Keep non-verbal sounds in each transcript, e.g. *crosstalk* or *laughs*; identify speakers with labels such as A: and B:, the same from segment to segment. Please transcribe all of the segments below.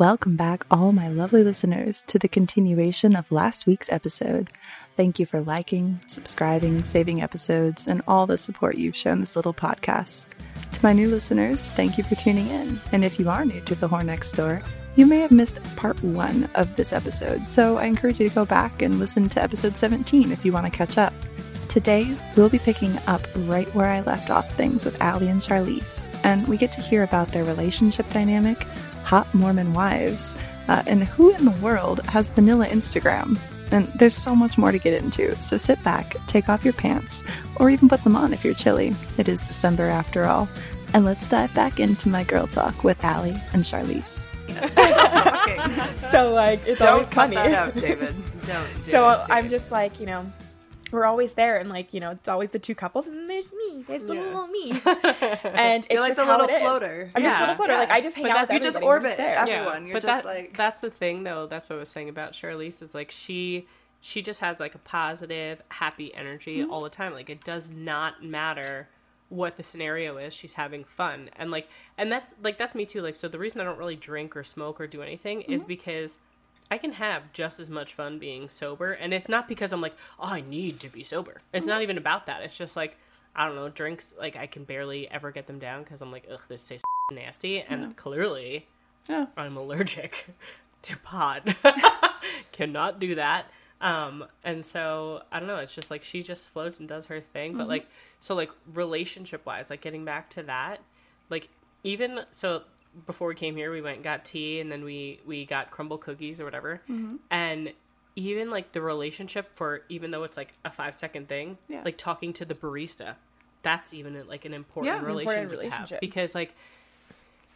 A: Welcome back, all my lovely listeners, to the continuation of last week's episode. Thank you for liking, subscribing, saving episodes, and all the support you've shown this little podcast. To my new listeners, thank you for tuning in. And if you are new to the Whore Next Door, you may have missed part one of this episode, so I encourage you to go back and listen to episode 17 if you want to catch up. Today, we'll be picking up right where I left off things with Alli and Charlese, and we get to hear about their relationship dynamic, hot Mormon wives, uh, and who in the world has vanilla Instagram. And there's so much more to get into, so sit back, take off your pants, or even put them on if you're chilly. It is December after all. And let's dive back into my girl talk with Alli and Charlese. *laughs*
B: so like it's
C: Don't
B: always
C: cut
B: funny.
C: that out, David. Don't. *laughs* do
B: so
C: it,
B: I'm just like you know, we're always there, and like you know, it's always the two couples, and then there's me. There's the
C: Yeah.
B: little me, *laughs* and it's
C: You're like
B: just
C: the
B: how
C: little
B: it is.
C: floater.
B: I'm just a little floater.
C: Yeah.
B: Like I just hang
D: But
B: out
D: that-
B: with
C: you just orbit
B: there.
C: every- everyone. You're
D: but
C: just
D: that,
C: like-
D: that's the thing though. That's what I was saying about Charlese is like she she just has like a positive, happy energy
B: Mm-hmm.
D: all the time. Like it does not matter what the scenario is. She's having fun and like and that's like that's me too. Like so the reason I don't really drink or smoke or do anything is
B: Mm-hmm.
D: because I can have just as much fun being sober, and it's not because I'm like, oh, I need to be sober. It's
B: Mm-hmm.
D: not even about that. It's just like, I don't know, drinks. Like I can barely ever get them down because I'm like, ugh, this tastes *laughs* nasty, and clearly,
C: Yeah.
D: I'm allergic *laughs* to pot. *laughs* Cannot do that. Um, and so I don't know. It's just like she just floats and does her thing. But like, so like relationship wise, like getting back to that, like even so before we came here, we went and got tea, and then we we got crumble cookies or whatever, mm-hmm. and even like the relationship for even though it's like a five second thing,
C: Yeah.
D: like talking to the barista, that's even like an important
C: Yeah, an
B: important
D: relationship, to have. because like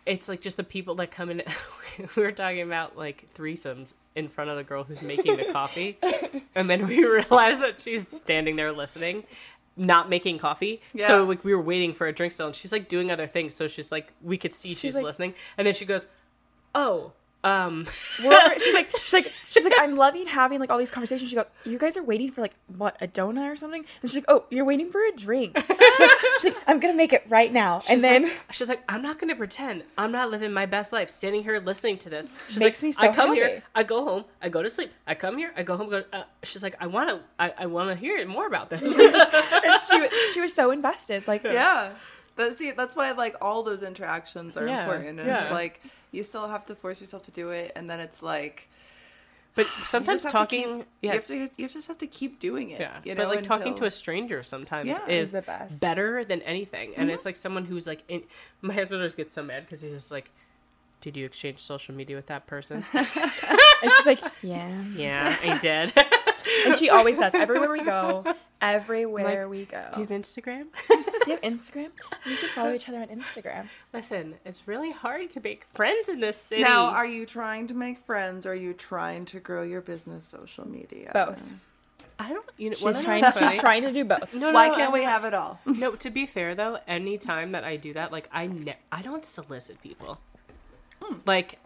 D: it's like just the people that come in. *laughs* we were talking about like threesomes in front of the girl who's making the coffee, *laughs* and then we realized that she's standing there listening, not making coffee.
C: Yeah.
D: So like we were waiting for a drink still, and she's like doing other things. So she's like we could see she's,
B: like-
D: listening, and then she goes, "Oh, um."
B: We're, she's *laughs* like, she's like, she's like, I'm loving having like all these conversations. She goes, you guys are waiting for like what a donut or something, and she's like, oh, you're waiting for a drink. She's like, she's like *laughs* I'm gonna make it right now,
D: She's
B: and then.
D: like, she's like, I'm not gonna pretend I'm not living my best life, standing here listening to this. She's
B: Makes
D: like,
B: me so
D: I come
B: happy.
D: here, I go home, I go to sleep, I come here, I go home. Go. Uh, she's like, I want to, I, I want to hear more about this. *laughs*
B: and she she was so invested. Like
C: Yeah. That, see, that's why like all those interactions are
D: Yeah,
C: important, and
D: yeah.
C: it's like you still have to force yourself to do it, and then it's like *sighs*
D: but sometimes
C: just have to
D: talking,
C: keep-
D: yeah,
C: you have to you just have to keep doing it.
D: yeah,
C: you know,
D: but like talking to a stranger sometimes
C: Yeah,
D: is
B: is the best.
D: better than anything, and it's mm-hmm. like someone who's like, in, *laughs* my husband always gets so mad because he's just like. Did you exchange social media with that person? *laughs*
B: And she's like, yeah.
D: yeah, I *laughs* did.
B: And she always does. Everywhere we go, everywhere
D: Like,
B: we go.
D: Do you have Instagram?
B: Do you have Instagram? We should follow each other on Instagram.
D: Listen, it's really hard to make friends in this city.
C: Now, are you trying to make friends, or are you trying to grow your business social media?
B: Both.
D: I don't. You know,
B: She's
D: wanna know
B: trying. She's trying to do both.
D: No, no,
C: Why
D: no,
C: can't we
D: I'm-
C: have it all?
D: No, to be fair though, any time that I do that, like I ne- I don't solicit people. Hmm. Like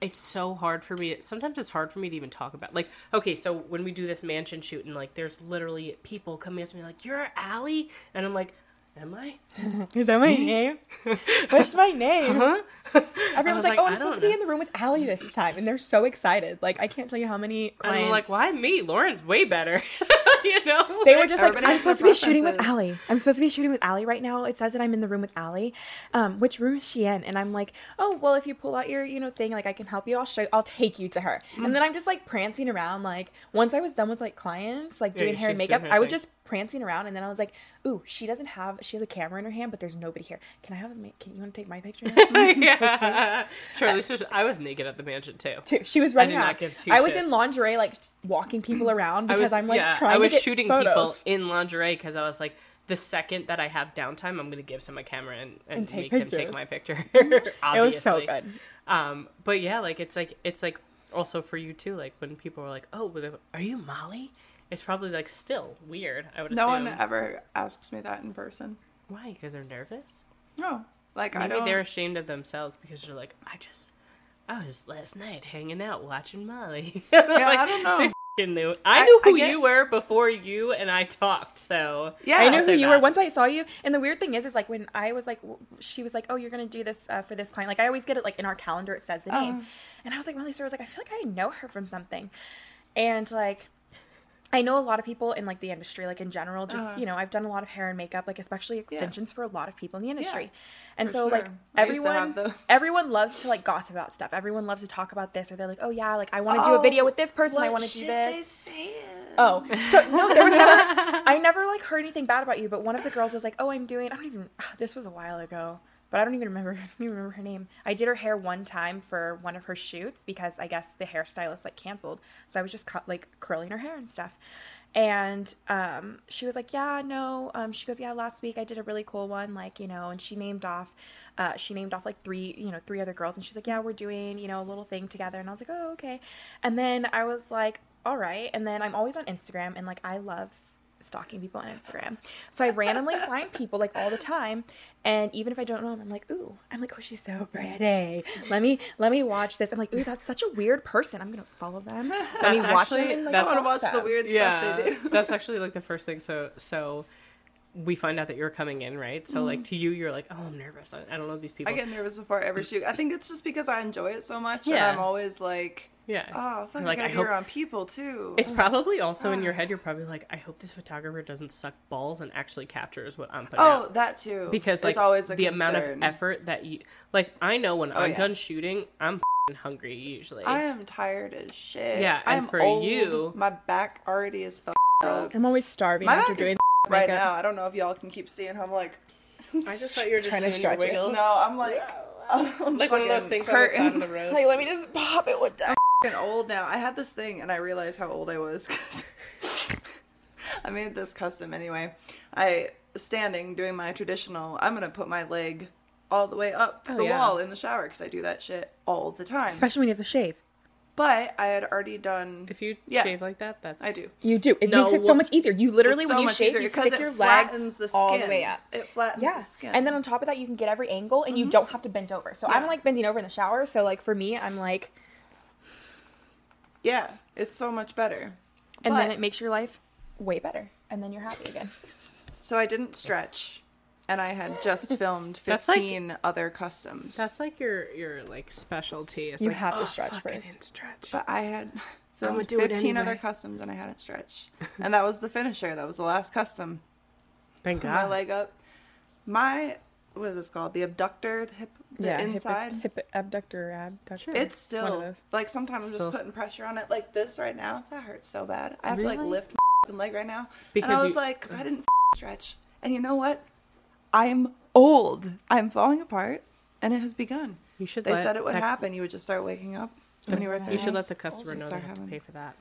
D: it's so hard for me. To, sometimes it's hard for me to even talk about. Like, okay, so when we do this mansion shoot and like there's literally people coming up to me like, "You're Alli," and I'm like, "Am I?" *laughs*
B: Is that my name? *laughs* What's my name?
D: Huh? *laughs*
B: Everyone's like,
D: like,
B: "Oh, I'm supposed
D: don't
B: to be in the room with Alli this time," and they're so excited. Like, I can't tell you how many clients.
D: I'm like, "Why me? Lauren's way better." you know?
B: They were just like, I'm supposed to
C: their
B: be shooting with. Alli. I'm supposed to be shooting with Alli right now. It says that I'm in the room with Alli. Um, which room is she in? And I'm like, oh, well, if you pull out your, you know, thing, like I can help you. I'll show. I'll take you to her.
D: Mm.
B: And then I'm just like prancing around. Like once I was done with like clients, like
D: Yeah,
B: doing hair and makeup, I would just prancing around. And then I was like, ooh, she doesn't have. She has a camera in her hand, but there's nobody here. Can I have a? ma- Can you want to take my picture? now? *laughs*
D: yeah. Least was, I was naked at the mansion too.
B: too. She was running
D: did not give two
B: I was in lingerie, like walking people *clears throat* around because
D: was
B: I'm like
D: yeah,
B: trying
D: I was shooting
B: photos.
D: people in lingerie because I was like, the second that I have downtime, I'm gonna give someone a camera and, and,
B: And take
D: make them take my picture. *laughs*
B: It was so *laughs* good.
D: Um, but yeah, like it's like it's like also for you too. Like when people are like, "Oh, are you Molly?" It's probably like still weird. I would
C: No
D: assume.
C: one ever asks me that in person.
D: Why? Because they're nervous.
C: No, like I
D: Maybe
C: don't.
D: they're ashamed of themselves because they're like, I just, I was last night hanging out watching Molly. *laughs*
C: Yeah, I don't know.
D: f***ing knew. I
C: I-
D: knew
C: I
D: who
C: get-
D: you were before you and I talked. So
C: Yeah.
B: I knew who you
D: that.
B: were once I saw you. And the weird thing is, is like when I was like, she was like, "Oh, you're gonna do this uh, for this client." Like I always get it like in our calendar, it says the name,
C: Oh.
B: and I was like, Molly sorry. I was like, I feel like I know her from something, and like. I know a lot of people in like the industry, like in general. Just
C: Uh-huh.
B: you know, I've done a lot of hair and makeup, like especially extensions for a lot of people in the industry. and so like
C: sure. To
B: everyone, *laughs* everyone loves to like gossip about stuff. Everyone loves to talk about this, or they're like, oh yeah, like I want to do a video with this person. I want to do this. Oh, so no, there was never. *laughs* I never like heard anything bad about you, but one of the girls was like, "Oh, I'm doing." I don't even. This was a while ago, but I don't even remember. *laughs* I don't even remember her name. I did her hair one time for one of her shoots because I guess the hairstylist like canceled, so I was just cut like curling her hair and stuff. And um, she was like, "Yeah, no." Um, she goes, "Yeah, last week I did a really cool one, like you know." And she named off, uh, she named off like three, you know, three other girls, and she's like, "Yeah, we're doing, you know, a little thing together." And I was like, "Oh, okay." And then I was like, "All right." And then I'm always on Instagram, and like I love stalking people on Instagram. So I randomly find people like all the time, and even if I don't know them, I'm like, "Ooh," I'm like, "Oh, she's so pretty." Let me let me watch this. I'm like, "Ooh, that's such a weird person. I'm gonna follow them." Let *laughs* me
D: That's
B: watch them.
D: actually-
B: and, like,
D: that's-
C: I want to
B: stalk
C: watch the weird
D: yeah,
C: stuff they do.
D: that's *laughs* actually like the first thing. So so we find out that you're coming in, right? So like mm-hmm. to you, you're like, oh, I'm nervous. I, I don't know these people.
C: I get nervous before every shoot. I think it's just because I enjoy it so much,
D: Yeah.
C: and I'm always like,
D: yeah.
C: "Oh, fuck,
D: You're
C: I
D: like,
C: gotta
D: I
C: be
D: hope-
C: around people too."
D: It's probably also in your *sighs* head. You're probably like, I hope this photographer doesn't suck balls and actually captures what I'm putting
C: oh,
D: out.
C: that too.
D: Because like
C: it's always a
D: the amount of effort that you like, I know when oh, I'm
C: yeah.
D: done shooting, I'm fing hungry usually.
C: I am tired as shit.
D: Yeah, and
C: I'm
D: for
C: old.
D: you-
C: my back already is fucked up.
B: I'm always starving
C: My
B: after
C: back is
B: doing
C: right
B: makeup.
C: now. I don't know if y'all can keep seeing how I'm like.
D: I *laughs* just thought you were just
B: Trying to
D: doing your
B: stretch it.
D: wiggles.
C: No, I'm like. *laughs* I'm
D: Like one of those
C: fucking
D: things on the side of the road.
B: Like, let me just pop it one time.
C: Fucking old now. I had this thing and I realized how old I was *laughs* because I made this custom anyway. I standing doing my traditional. I'm gonna put my leg all the way up
D: Oh,
C: the
D: yeah.
C: wall in the shower because I do that shit all the time.
B: Especially when you have to shave.
C: but I had already done.
D: If you
C: Yeah.
D: shave like that, that's
C: I do.
B: You do. It
D: No.
B: makes it so much easier. You literally,
C: It's
B: when you shave,
C: easier
B: you stick
C: it
B: your leg
C: flattens the
B: all the
C: skin.
B: way up.
C: It flattens
B: Yeah.
C: the skin.
B: And then on top of that, you can get every angle and you mm-hmm. don't have to bend over. So I'm like bending over in the shower. So, like, for me, I'm like,
C: yeah, it's so much better.
B: and then it makes your life way better. And then you're happy again.
C: So I didn't stretch, and I had just *laughs* filmed
D: That's like-
C: 15 other customs.
D: that's like your your like specialty. It's
B: You
D: like,
B: have to
D: "Oh,
B: stretch
D: fuck, I didn't stretch.
C: But I had *laughs*
D: I'ma
C: filmed
D: do it
C: 15 other customs and I hadn't stretched. *laughs* And that was the finisher. That was the last custom.
D: Thank
C: Put my leg up. My, what is this called? The abductor, the hip, the
B: yeah.
C: inside.
B: Hip, hip abductor, abductor.
C: it's still, like sometimes I'm
D: Still-
C: just putting pressure on it like this right now. That hurts so bad. I have to like lift my fucking leg right now.
D: Because
C: and I was
D: you-
C: like, because I didn't stretch. And you know what? I'm old. I'm falling apart. And it has begun.
D: You should.
C: They
D: let
C: said it would
D: that-
C: happen. You would just start waking up when you were
D: You should let the customer know they
C: start
D: have to pay for that.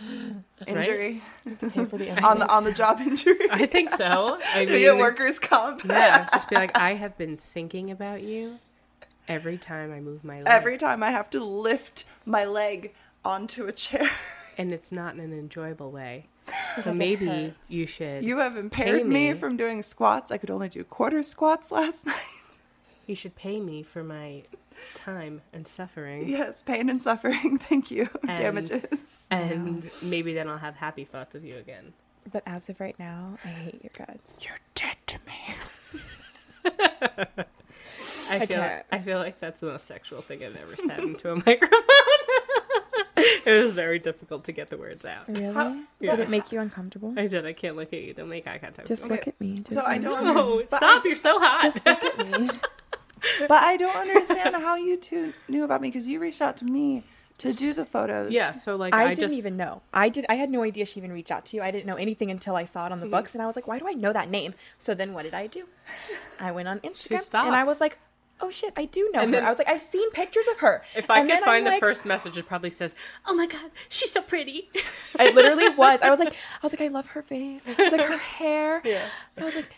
D: *laughs*
C: injury
B: Pay for the *laughs*
C: on the on the job *laughs* injury.
D: I think so. I
C: You
D: mean,
C: get workers comp.
D: yeah, just be like, I have been thinking about you every time I move my leg,
C: Every time I have to lift my leg onto a chair.
D: and it's not in an enjoyable way. So maybe you should.
C: You have impaired me.
D: me.
C: from doing squats. I could only do quarter squats last night.
D: You should pay me for my time and suffering.
C: yes, pain and suffering. *laughs* Thank you.
D: And-
C: Damages.
D: And maybe then I'll have happy thoughts of you again.
B: But as of right now, I hate your guts.
C: You're dead to me. *laughs*
D: I
B: I
D: feel
B: can't.
D: I feel like that's the most sexual thing I've ever said into a *laughs* microphone. it was very difficult to get the words out.
B: Really?
D: Yeah.
B: Did it make you uncomfortable?
D: I did. I can't look at you. Don't make eye contact.
B: Just
D: with me.
B: look at me. Just
C: So I don't
D: No, stop!
C: I,
D: You're so hot.
B: Just look at me.
C: But I don't understand how you two knew about me because you reached out to me to do the photos.
D: yeah. So like
B: I,
D: I,
B: didn't
D: just
B: even know. I did. I had no idea she even reached out to you. I didn't know anything until I saw it on the mm-hmm. books, and I was like, "Why do I know that name?" So then, what did I do? *laughs* I went on Instagram, and I was like, "Oh shit, I do know
D: And
B: her."
D: then-
B: I was like, "I've seen pictures of her."
D: If I
B: And
D: could
B: then I'm
D: find the
B: like-
D: first message, it probably says, "Oh my god, she's so pretty."
B: I literally *laughs* was. I was like, I was like, I love her face. I was like, her *laughs* hair.
D: Yeah.
B: I was like,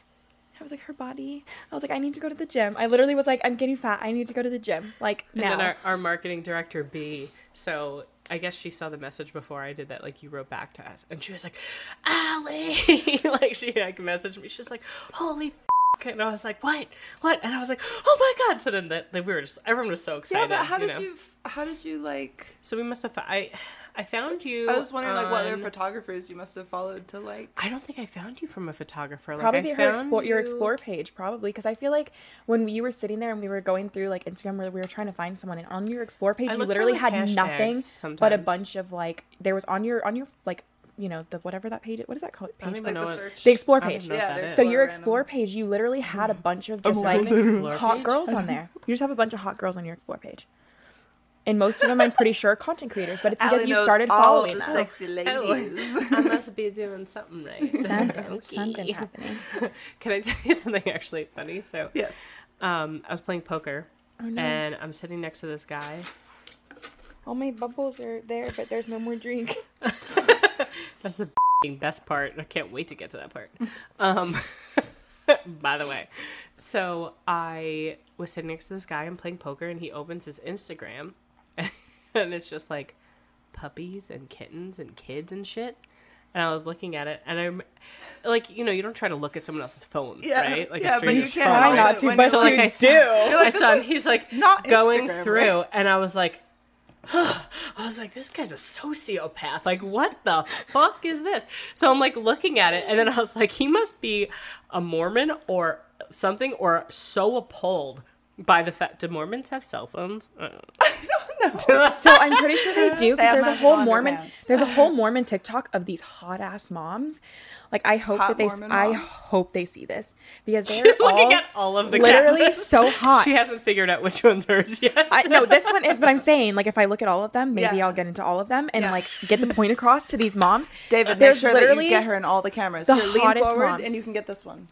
B: I was like, her body. I was like, I need to go to the gym. I literally was like, I'm getting fat. I need to go to the gym. Like
D: And
B: now.
D: And then our, our marketing director B. So I guess she saw the message before I did that. Like you wrote back to us, and she was like, "Alli," *laughs* like she like messaged me. She's like, "Holy." F-. fuck, and I was like, what, what, and I was like, oh my god. So then that the we were just everyone was so excited.
C: Yeah, but how
D: you
C: did
D: know?
C: you? How did you like?
D: So we must have. I I found you.
C: I was wondering like what other photographers you must have followed to like.
D: I don't think I found you from a photographer. Like,
B: Probably
D: I
B: her
D: found
B: explore, your
D: you-
B: explore page, probably because I feel like when you were sitting there and we were going through like Instagram, where we were trying to find someone, and on your explore page,
D: I
B: you
D: look for,
B: literally
D: like,
B: had
D: hashtags
B: nothing but a bunch of like there was on your on your like you know the whatever that page what is that called
D: I don't
B: page
D: even
C: Like
D: know
C: the search.
B: the explore
D: I don't
B: page
D: know
C: Yeah,
D: that
C: there's
B: so
C: Explore
B: your
C: random.
B: explore page you literally had a bunch of *laughs* just
D: Oh,
B: like hot
D: page?
B: girls on there you just have a bunch of hot girls on your explore page and most of them i'm pretty sure are content creators but it's because
C: Alli
B: you
C: knows
B: started
C: all
B: following
C: the
B: them
C: sexy ladies.
D: I must be doing something right. *laughs*
B: something
D: Okay.
B: something's happening *laughs*
D: Can I tell you something actually funny? So,
C: yes.
D: um, I was playing poker,
B: Oh, no.
D: and I'm sitting next to this guy.
B: all my bubbles are there but there's no more drink
D: That's the best part. I can't wait to get to that part. *laughs* Um, *laughs* by the way, so I was sitting next to this guy and playing poker, and he opens his Instagram, *laughs* and it's just like puppies and kittens and kids and shit. And I was looking at it, and I'm like, you know, you don't try to look at someone else's phone,
C: Yeah,
D: right? Like
C: yeah,
D: a
C: but you can't
D: phone.
B: not to, but
D: So
B: you
D: like I
B: do.
D: saw, I
C: like,
D: saw
C: is
D: he's like
C: not
D: going
C: Instagram,
D: through,
C: right?
D: and I was like, *gasps* I was like, this guy's a sociopath. Like, what the fuck is this? So I'm like looking at it, and then I was like, he must be a Mormon or something, or so appalled by the fact. Do Mormons have cell phones? *laughs* *laughs*
B: So I'm pretty sure they *laughs* do because there's a whole Mormon there's a whole Mormon TikTok of these hot ass moms. Like I hope
C: Hot
B: that they
C: Mormon
B: I
C: moms?
B: hope they see this because they're
D: She's
B: all
D: looking at all of the
B: literally
D: cameras.
B: so *laughs* hot.
D: She hasn't figured out which one's hers yet.
B: I no, this one is, but I'm saying like if I look at all of them, maybe
C: Yeah.
B: I'll get into all of them and
C: Yeah.
B: like get the point across to these moms.
C: David, make
B: there's
C: sure that you get her in all the cameras.
B: the
C: Here, lean
B: hottest
C: forward,
B: moms.
C: and you can get this one.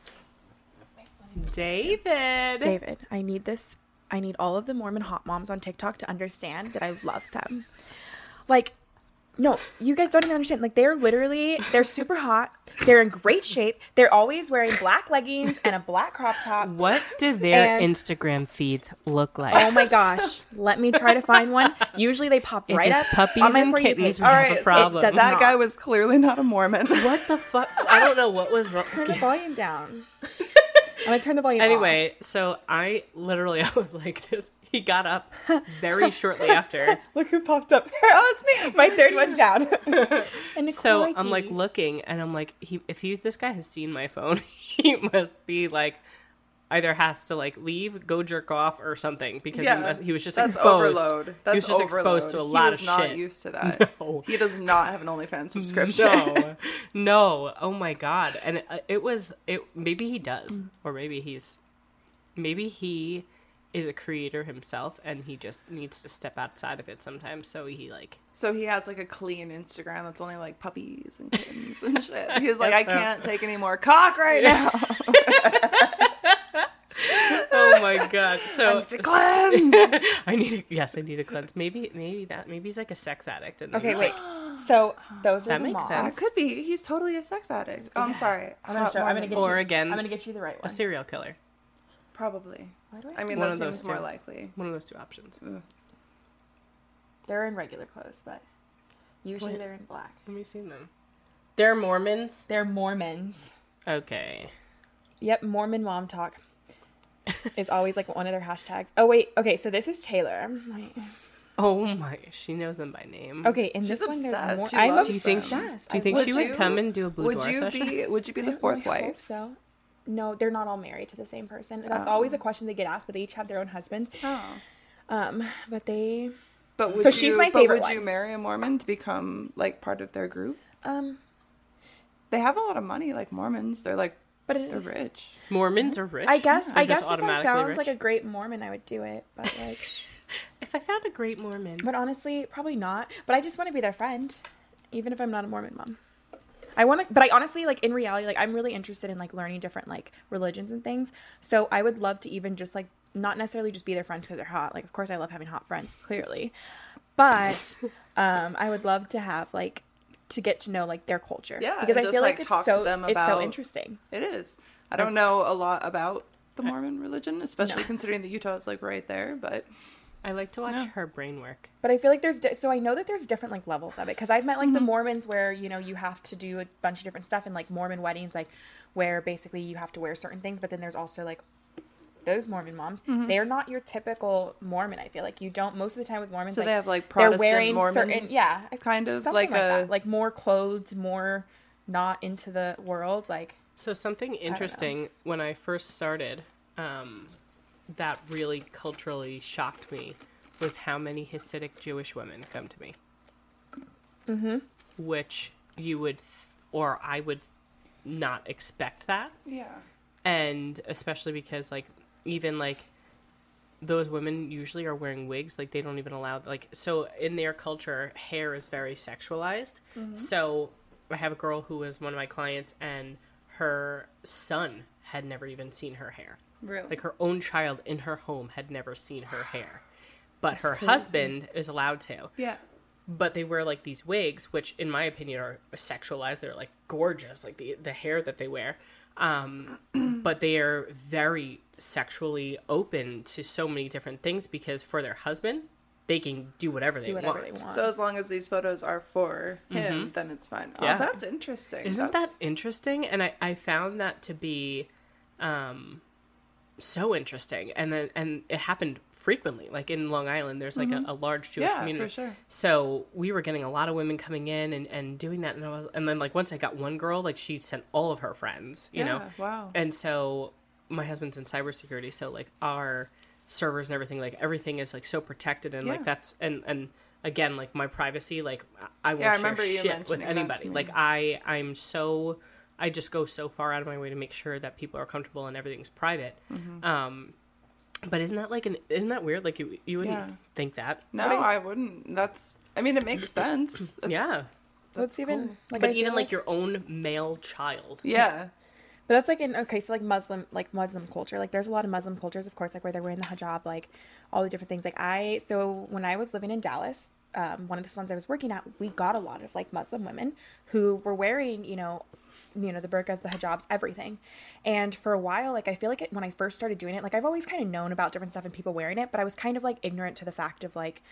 D: David.
B: David, I need this. I need all of the Mormon hot moms on TikTok to understand that I love them. Like, no, you guys don't even understand. Like, they're literally, they're super hot. They're in great shape. They're always wearing black leggings and a black crop top.
D: What do their
B: And-
D: Instagram feeds look like?
B: Oh my gosh. Let me try to find one. Usually they pop
D: If
B: right
D: it's
B: up
D: puppies
B: on my
D: and
B: For You
D: kittens,
B: page.
D: we have
C: right,
D: a
C: so
D: problem.
B: does
C: That
B: not.
C: guy was clearly not a Mormon.
D: what the fuck? I don't know what was wrong.
B: Turn the volume down. *laughs* I'm gonna turn the volume off.
D: Anyway, so I literally *laughs* I was like this. He got up *laughs* very shortly after.
B: Look who popped up. *laughs* Oh, it's me. My third one down. and
D: So I'm like looking, and I'm like, he if he this guy has seen my phone, he must be like either has to like leave, go jerk off, or something because he, he was just
C: that's
D: exposed.
C: overload. That's
D: he was just exposed to a
C: overload.
D: lot
C: he was
D: of
C: not
D: shit.
C: used to that. *laughs*
D: No.
C: He does not have an OnlyFans *laughs* subscription.
D: No, *laughs* no. Oh my god! And it, it was it. Maybe he does,
C: Mm.
D: or maybe he's, maybe he is a creator himself, and he just needs to step outside of it sometimes. So he like,
C: So he has like a clean Instagram that's only like puppies and kittens and shit. He's like, I can't take any more cock right now.
D: Oh my god! *laughs* So *laughs* I need
C: to cleanse.
D: I need a, yes, I need a cleanse. Maybe maybe that maybe he's like a sex addict. And
B: Okay,
D: he's
B: wait.
D: like-
B: So those are
D: That
B: the
D: makes
B: moms.
D: sense.
C: That could be. He's totally a sex addict. Oh, I'm sorry.
B: I'm gonna, show, I'm gonna get
D: Or
B: you.
D: again,
B: I'm gonna get you the right one.
D: a serial killer.
C: Probably.
B: Why do
C: I mean,
D: One
C: that
D: of those
C: seems more
D: two.
C: likely.
D: One of those two options.
B: They're in regular clothes, but usually
D: Wait.
B: they're in black.
D: Have me seen them. They're Mormons.
B: They're Mormons.
D: Okay.
B: Yep, Mormon mom talk *laughs* is always like one of their hashtags. Oh wait, okay, so this is Taylor. Wait. *laughs*
D: Oh my! She knows them by name.
B: Okay, in
C: She's
B: this one there's more.
C: She
B: I'm
C: loves
D: Do you think?
B: obsessed.
D: Do you think
B: love
D: she
C: Would
D: would
C: you-
D: come and do a
C: Would
D: boudoir
C: you
D: session?
C: be? Would you be the fourth
B: really hope
C: wife?
B: So, no, they're not all married to the same person. That's always a question they get asked, but they each have their own husbands.
C: Oh.
B: Um, but they,
C: But would
B: So
C: you,
B: she's my
C: but
B: favorite
C: Would you marry a Mormon to become like part of their group?
B: um,
C: They have a lot of money, like Mormons. They're like
B: but it,
C: they're rich.
D: Mormons are rich.
B: I guess,
D: They're
B: I guess if I found
D: rich?
B: like a great Mormon, I would do it. But like, *laughs*
D: If I found a great Mormon,
B: but honestly, probably not. But I just want to be their friend, even if I'm not a Mormon mom. I want to, but I honestly like in reality, like I'm really interested in like learning different like religions and things. So I would love to even just like not necessarily just be their friends because they're hot. Like of course I love having hot friends, clearly, but *laughs* um, I would love to have like to get to know like their culture.
C: Yeah,
B: because I
C: just,
B: feel like,
C: like,
B: it's
C: talk to
B: so
C: them
B: it's so interesting.
C: It is. I don't know a lot about the Mormon religion, especially *laughs* considering that Utah is like right there. But
D: I like to watch no. her brain work.
B: But I feel like there's di- so I know that there's different like levels of it because I've met like mm-hmm. the Mormons where you know you have to do a bunch of different stuff and like Mormon weddings like where basically you have to wear certain things, but then there's also like those Mormon moms, mm-hmm. they're not your typical Mormon. I feel like you don't most of the time with Mormons.
C: So
B: like,
C: they have like Protestant they're wearing Mormons, certain,
B: yeah,
C: kind of like, like a
B: that. like more clothes, more not into the world. Like
D: so, something interesting I when I first started, um, that really culturally shocked me was how many Hasidic Jewish women come to me.
B: Mm-hmm.
D: Which you would, th- or I would not expect that.
C: Yeah.
D: And especially because, like, even like those women usually are wearing wigs like they don't even allow like so in their culture hair is very sexualized. Mm-hmm. so i have a girl who was one of my clients and her son had never even seen her hair.
C: Really?
D: Like her own child in her home had never seen her *gasps* hair. But That's her crazy. husband is allowed to.
C: Yeah.
D: But they wear like these wigs which in my opinion are sexualized. They're like gorgeous. Like the the hair that they wear um, *clears throat* but they are very sexually open to so many different things because for their husband, they can do whatever, they, do whatever want. they, want.
C: So as long as these photos are for him, mm-hmm. then it's fine. Oh, yeah. that's interesting.
D: Isn't
C: that's...
D: that interesting? And I, I found that to be um, so interesting. And then and it happened frequently. Like in Long Island, there's like mm-hmm. a, a, large Jewish
C: yeah,
D: community.
C: For sure.
D: So we were getting a lot of women coming in and, and doing that. And, I was, and then like once I got one girl, like she sent all of her friends, you
C: yeah,
D: know?
C: Wow.
D: And so my husband's in cybersecurity. So like our servers and everything, like everything is like so protected. And yeah. like that's, and, and, again like my privacy like i won't yeah, I share shit with anybody like i i'm so i just go so far out of my way to make sure that people are comfortable and everything's private mm-hmm. um but isn't that like an isn't that weird? Like you you wouldn't yeah. think that.
C: No, I, I, wouldn't. That's I mean it makes *clears throat* sense.
D: That's, yeah.
B: That's, that's even
D: like But I even like, like, your own male child.
C: Yeah. *laughs*
B: But that's like in okay, so like Muslim like Muslim culture. Like there's a lot of Muslim cultures, of course, like where they're wearing the hijab, like all the different things. Like I so when I was living in Dallas, um, one of the salons I was working at, we got a lot of like Muslim women who were wearing, you know, you know, the burqas, the hijabs, everything. And for a while, like I feel like it, when I first started doing it, like I've always kind of known about different stuff and people wearing it, but I was kind of like ignorant to the fact of like,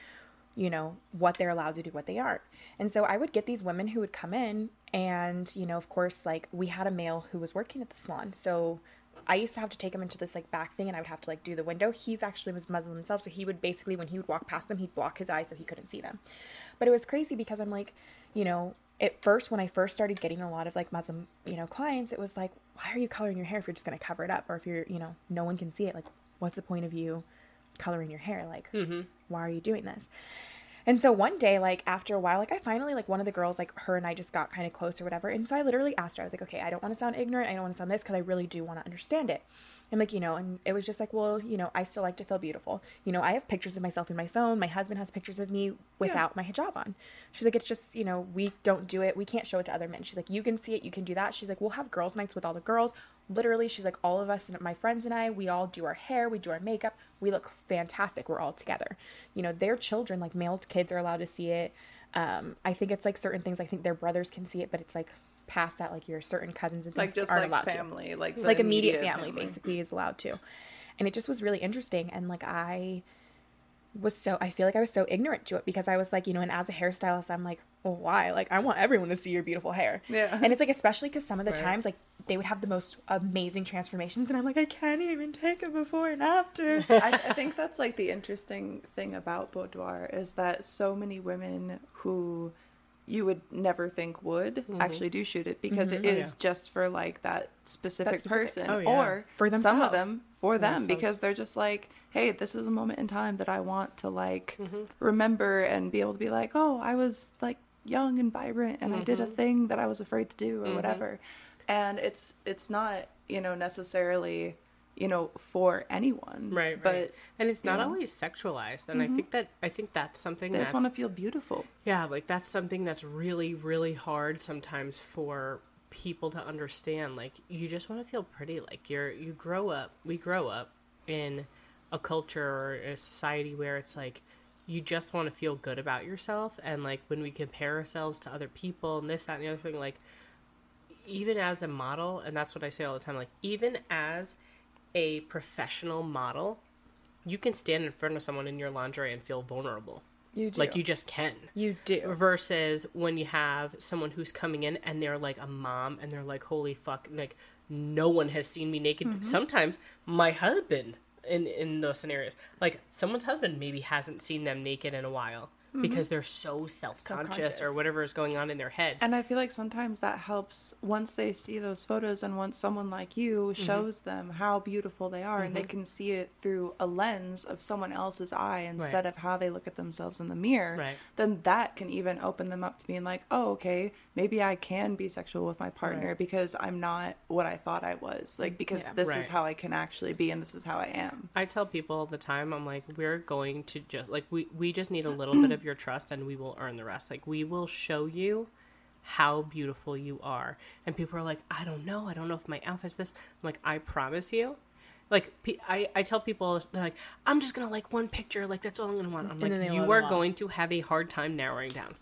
B: you know, what they're allowed to do, what they aren't. And so I would get these women who would come in and, you know, of course, like we had a male who was working at the salon. So I used to have to take him into this like back thing and I would have to like do the window. He's actually was Muslim himself, so he would basically when he would walk past them, he'd block his eyes so he couldn't see them. But it was crazy because I'm like, you know, at first when I first started getting a lot of like Muslim, you know, clients, it was like, why are you coloring your hair if you're just gonna cover it up or if you're, you know, no one can see it? Like, what's the point of you coloring your hair? Like, mm-hmm. why are you doing this? And so one day, like after a while, like I finally, like one of the girls, like her and I just got kind of close or whatever. And so I literally asked her, I was like, okay, I don't want to sound ignorant. I don't want to sound this because I really do want to understand it. And like, you know, and it was just like, well, you know, I still like to feel beautiful. You know, I have pictures of myself in my phone. My husband has pictures of me without yeah. my hijab on. She's like, it's just, you know, we don't do it. We can't show it to other men. She's like, you can see it. You can do that. She's like, we'll have girls' nights with all the girls. Literally, she's like, all of us, and my friends and I, we all do our hair, we do our makeup we look fantastic. We're all together. You know, their children, like male kids, are allowed to see it. Um, I think it's like certain things. I think their brothers can see it, but it's like past that, like your certain cousins and things
C: like just
B: aren't
C: like
B: allowed
C: family,
B: to.
C: like
B: like immediate, immediate family, family, basically is allowed to. And it just was really interesting. And like I was so I feel like I was so ignorant to it because I was like, you know, and as a hairstylist, I'm like, well, why? Like, I want everyone to see your beautiful hair.
C: Yeah.
B: And it's like, especially because some of the right. times, like, they would have the most amazing transformations, and I'm like, I can't even take a before and after. *laughs*
C: I, I think that's like the interesting thing about boudoir is that so many women who you would never think would mm-hmm. actually do shoot it because mm-hmm. it is oh, yeah. just for like that specific, that specific person oh, yeah. or
B: for
C: themselves. some of them for, for them themselves. because they're just like hey this is a moment in time that i want to like mm-hmm. remember and be able to be like oh i was like young and vibrant and i did a mm-hmm. thing that i was afraid to do or mm-hmm. whatever and it's it's not you know necessarily you know for anyone
D: right but right. and it's not know. always sexualized and mm-hmm. i think that i think that's something
C: they just want to feel beautiful
D: yeah like that's something that's really really hard sometimes for people to understand like you just want to feel pretty like you're you grow up we grow up in a culture or a society where it's like you just want to feel good about yourself and like when we compare ourselves to other people and this that and the other thing like even as a model and that's what i say all the time like even as a professional model, you can stand in front of someone in your lingerie and feel vulnerable.
B: You do.
D: Like you just can.
B: You do.
D: Versus when you have someone who's coming in and they're like a mom and they're like, holy fuck, like no one has seen me naked.
B: Mm-hmm.
D: Sometimes my husband in in those scenarios, like someone's husband maybe hasn't seen them naked in a while Mm-hmm. because they're so self conscious or whatever is going on in their heads.
C: And I feel like sometimes that helps once they see those photos and once someone like you
D: Mm-hmm.
C: shows them how beautiful they are and they mm-hmm. can see it through a lens of someone else's eye instead
D: Right.
C: of how they look at themselves in the mirror,
D: Right.
C: then that can even open them up to being like, oh, okay, maybe I can be sexual with my partner
D: Right.
C: because I'm not what I thought I was. Like, mm, because
B: Yeah.
C: this is how I can actually be and this is how I am.
D: I tell people all the time, I'm like, we're going to just like we we just need a little bit of your trust, and we will earn the rest. Like we will show you how beautiful you are. And people are like, I don't know, I don't know if my outfit's this. I'm like, I promise you. Like I, I tell people they're like I'm just gonna like one picture like that's all I'm gonna want I'm
B: then they
D: like you are going to have a hard time narrowing down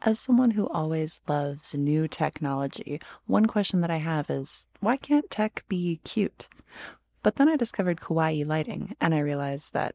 A: As someone who always loves new technology, one question that I have is why can't tech be cute? But then I discovered kawaii lighting and I realized that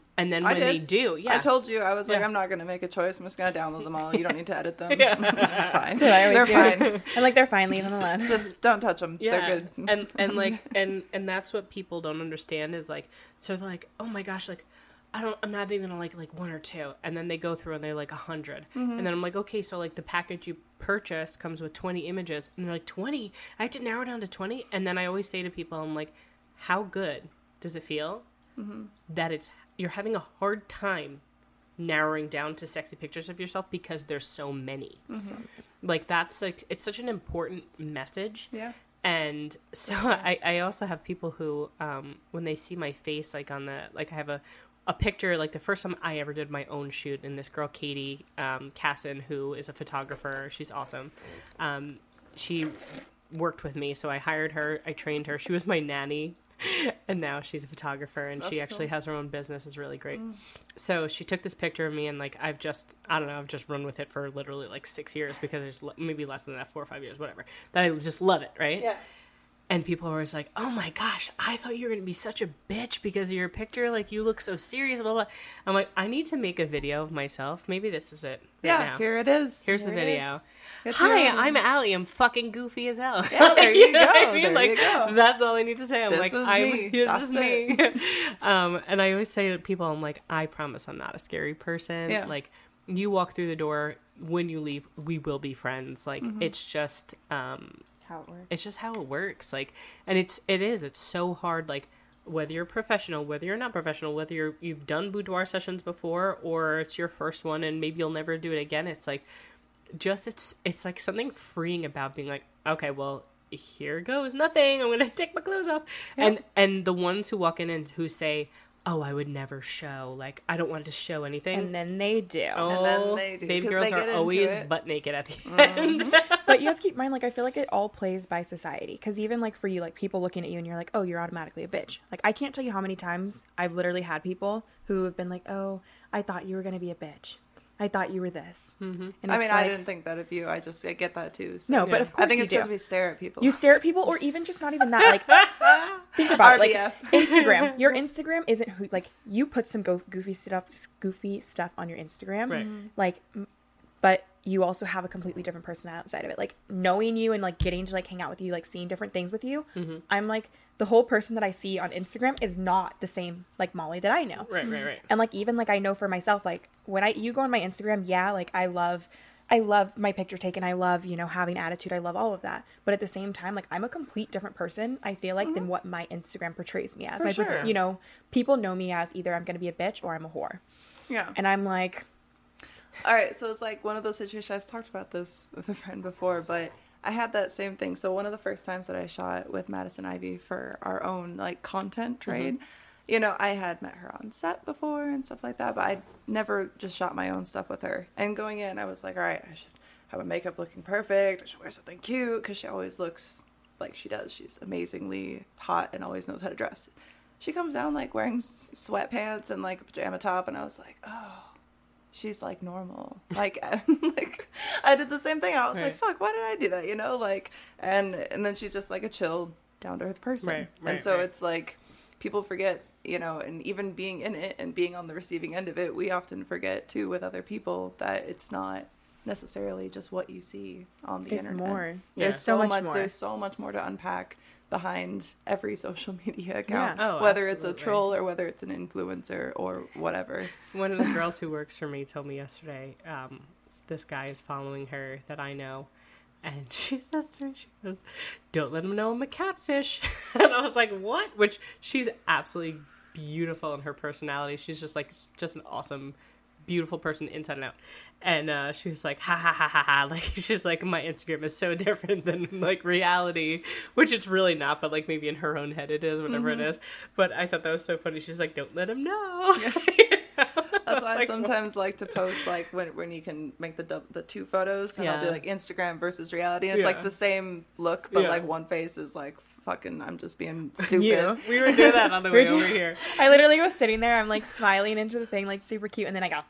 D: And then
C: I
D: when they do yeah
C: I told you, I was like,
D: Yeah.
C: I'm not going to make a choice. I'm just going to download them all. You don't need to edit them. *laughs*
D: Yeah. *laughs*
C: this is fine.
B: That's what I always
C: They're
B: do.
C: fine. *laughs*
B: I'm like, they're fine. Leave them alone.
C: Just don't touch them.
D: yeah
C: They're good.
D: and and like and and that's what people don't understand is like so they're like oh my gosh like i don't i'm not even gonna like like one or two and then they go through and they're like a 100
C: Mm-hmm.
D: and then i'm like okay so like the package you purchased comes with 20 images and they're like 20 i have to narrow down to 20 and then i always say to people i'm like how good does it feel
C: Mm-hmm.
D: that it's you're having a hard time narrowing down to sexy pictures of yourself because there's so many.
C: Mm-hmm.
D: like that's like it's such an important message.
C: Yeah.
D: and so *laughs* I, I also have people who um, when they see my face like on the like i have a, a picture like the first time i ever did my own shoot and this girl katie um, casson who is a photographer she's awesome. Um, she worked with me so i hired her i trained her. She was my nanny *laughs* and now she's a photographer and she actually
C: cool.
D: has her own business is really great mm. so she took this picture of me and like i've just i don't know i've just run with it for literally like six years because there's maybe less than that four or five years whatever that i just love it right
C: Yeah.
D: And people are always like, "Oh my gosh, I thought you were gonna be such a bitch because of your picture. Like you look so serious." Blah blah. I'm like, I need to make a video of myself. Maybe this is it. right
C: Yeah.
D: now.
C: Here it is.
D: Here's the
C: Here it is.
D: video. Hi, I'm Alli. I'm fucking goofy as hell.
C: Yeah, there *laughs* you
D: know
C: go.
D: I mean?
C: There
D: like
C: you go.
D: that's all I need to say. I'm
C: This
D: like,
C: is
D: I'm
C: me. *laughs*
D: this
C: That's
D: is me. *laughs* um, and I always say to people, I'm like, I promise I'm not a scary person.
C: Yeah.
D: Like you walk through the door, when you leave, we will be friends. Like
C: Mm-hmm.
D: it's just um
B: How it works.
D: it's just how it works like and it's it is it's so hard like whether you're professional whether you're not professional whether you're you've done boudoir sessions before or it's your first one and maybe you'll never do it again it's like just it's it's like something freeing about being like okay well here goes nothing. I'm gonna *laughs* take my clothes off. And and the ones who walk in and who say oh i would never show like i don't want to show anything
B: And then they do.
D: oh
C: then they do,
D: baby
C: 'cause
D: girls
C: they
D: are always
C: it.
D: butt naked at the mm-hmm. end *laughs* *laughs*
B: but you have to keep in mind, like, I feel like it all plays by society. Because even, like, for you, like, people looking at you and you're like, oh, you're automatically a bitch. Like, I can't tell you how many times I've literally had people who have been like, oh, I thought you were going to be a bitch. I thought you were this. Mm-hmm. And
C: I
B: it's
C: mean, I didn't think that of you. I just I get that too. so-
B: No,
D: Yeah.
B: but of course
C: I think
B: you
C: it's
B: do.
C: because we stare at people.
B: You stare at people, or *laughs* even just not even that. Like, think about it. Like Instagram. *laughs* Your Instagram isn't who. Like, you put some go- goofy stuff, goofy stuff on your Instagram.
D: Right.
B: Like, m- but you also have a completely different person outside of it. Like knowing you and like getting to like hang out with you, like seeing different things with you. Mm-hmm. I'm like the whole person that I see on Instagram is not the same like Molly that I know.
D: right right right
B: And like even like I know for myself, like when I you go on my Instagram, yeah, like I love I love my picture taken. I love, you know, having attitude. I love all of that. But at the same time, like I'm a complete different person, I feel like, than mm-hmm. what my Instagram portrays me as.
C: For
B: My-
C: sure.
B: You know, people know me as either I'm gonna be a bitch or I'm a whore.
C: Yeah.
B: And I'm like,
C: All right, so it's like one of those situations. I've talked about this *laughs* with a friend before, but I had that same thing. So one of the first times that I shot with Madison Ivy for our own like content mm-hmm. trade, you know, I had met her on set before and stuff like that, but I never just shot my own stuff with her. And going in, I was like, all right, I should have my makeup looking perfect. I should wear something cute because she always looks like she does. She's amazingly hot and always knows how to dress. She comes down like wearing sweatpants and like a pajama top, and I was like, oh, she's like normal. Like, *laughs* like I did the same thing. I was right. like, fuck, why did I do that? You know, like, and and then she's just like a chill, down to earth person. Right, right, and so it's like people forget you know, and even being in it and being on the receiving end of it, we often forget too with other people that it's not necessarily just what you see on the
B: it's
C: internet.
B: more.
C: Yeah. There's so, so much, much, more. There's so much more to unpack behind every social *laughs* media account, yeah. oh, whether absolutely. it's a troll or whether it's an influencer or whatever.
D: One of the *laughs* girls who works for me told me yesterday, um, this guy is following her that I know. And *laughs* she says to me, she goes, Don't let him know I'm a catfish. and I was like, What? Which she's absolutely beautiful in her personality. She's just like, just an awesome beautiful person inside and out. And uh, she was like, ha ha ha ha ha. *laughs* Like, she's like, my Instagram is so *laughs* different than like reality, which it's really not, but like maybe in her own head it is, whatever mm-hmm. it is. But I thought that was so funny. She's like, don't let him know. *laughs* Yeah.
C: That's why I sometimes like to post like when when you can make the the two photos, and yeah. I'll do like Instagram versus reality, and it's yeah. like the same look, but like one face is like fucking I'm just being stupid. You.
D: We were doing that on the way over here.
B: I literally was sitting there, I'm like smiling into the thing, like super cute, and then I go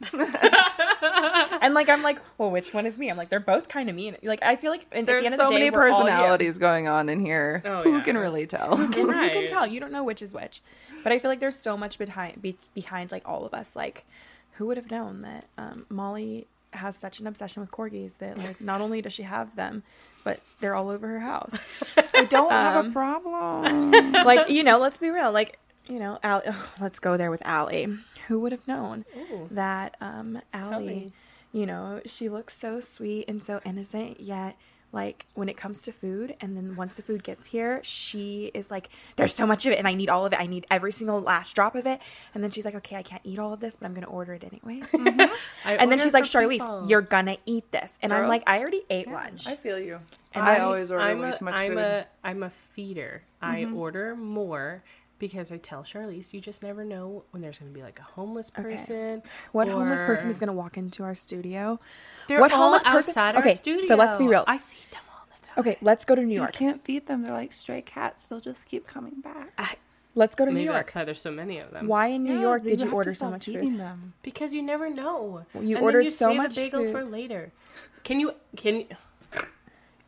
B: *laughs* and like I'm like, well, which one is me? I'm like, they're both kind of mean. Like I feel like
C: there's the so the day, many personalities going on in here. Oh, Who can really tell?
B: Who can, right. who can tell? You don't know which is which. But I feel like there's so much behind be, behind like all of us. Like, who would have known that um, Molly has such an obsession with corgis that like not only does she have them, but they're all over her house.
C: I don't um, have a um, problem. *laughs*
B: like you know, let's be real. Like you know, Al- oh, let's go there with Alli who would have known Ooh. that um, Alli, you know, she looks so sweet and so innocent, yet like when it comes to food and then once the food gets here she is like there's so much of it and i need all of it i need every single last drop of it and then she's like okay i can't eat all of this but i'm gonna order it anyway *laughs* mm-hmm. and then she's like charlese people. you're gonna eat this and Girl. i'm like i already ate yeah, lunch
C: i feel you and i, I always order I'm way a, too much
D: I'm
C: food
D: a, i'm a feeder mm-hmm. i order more because I tell Charlese, you just never know when there's going to be like a homeless person.
B: Okay. What or... homeless person is going to walk into our studio?
D: They're what homeless person? outside okay, our studio.
B: So let's be real.
D: I feed them all the time.
B: Okay, let's go to New York.
C: You can't feed them. They're like stray cats. They'll just keep coming back. I,
B: let's go to
D: Maybe
B: New York.
D: That's why there's so many of them.
B: Why in New yeah, York did you order so much food?
C: Them.
D: Because you never know.
B: Well, you and ordered you so much
D: bagel food. for later. Can you can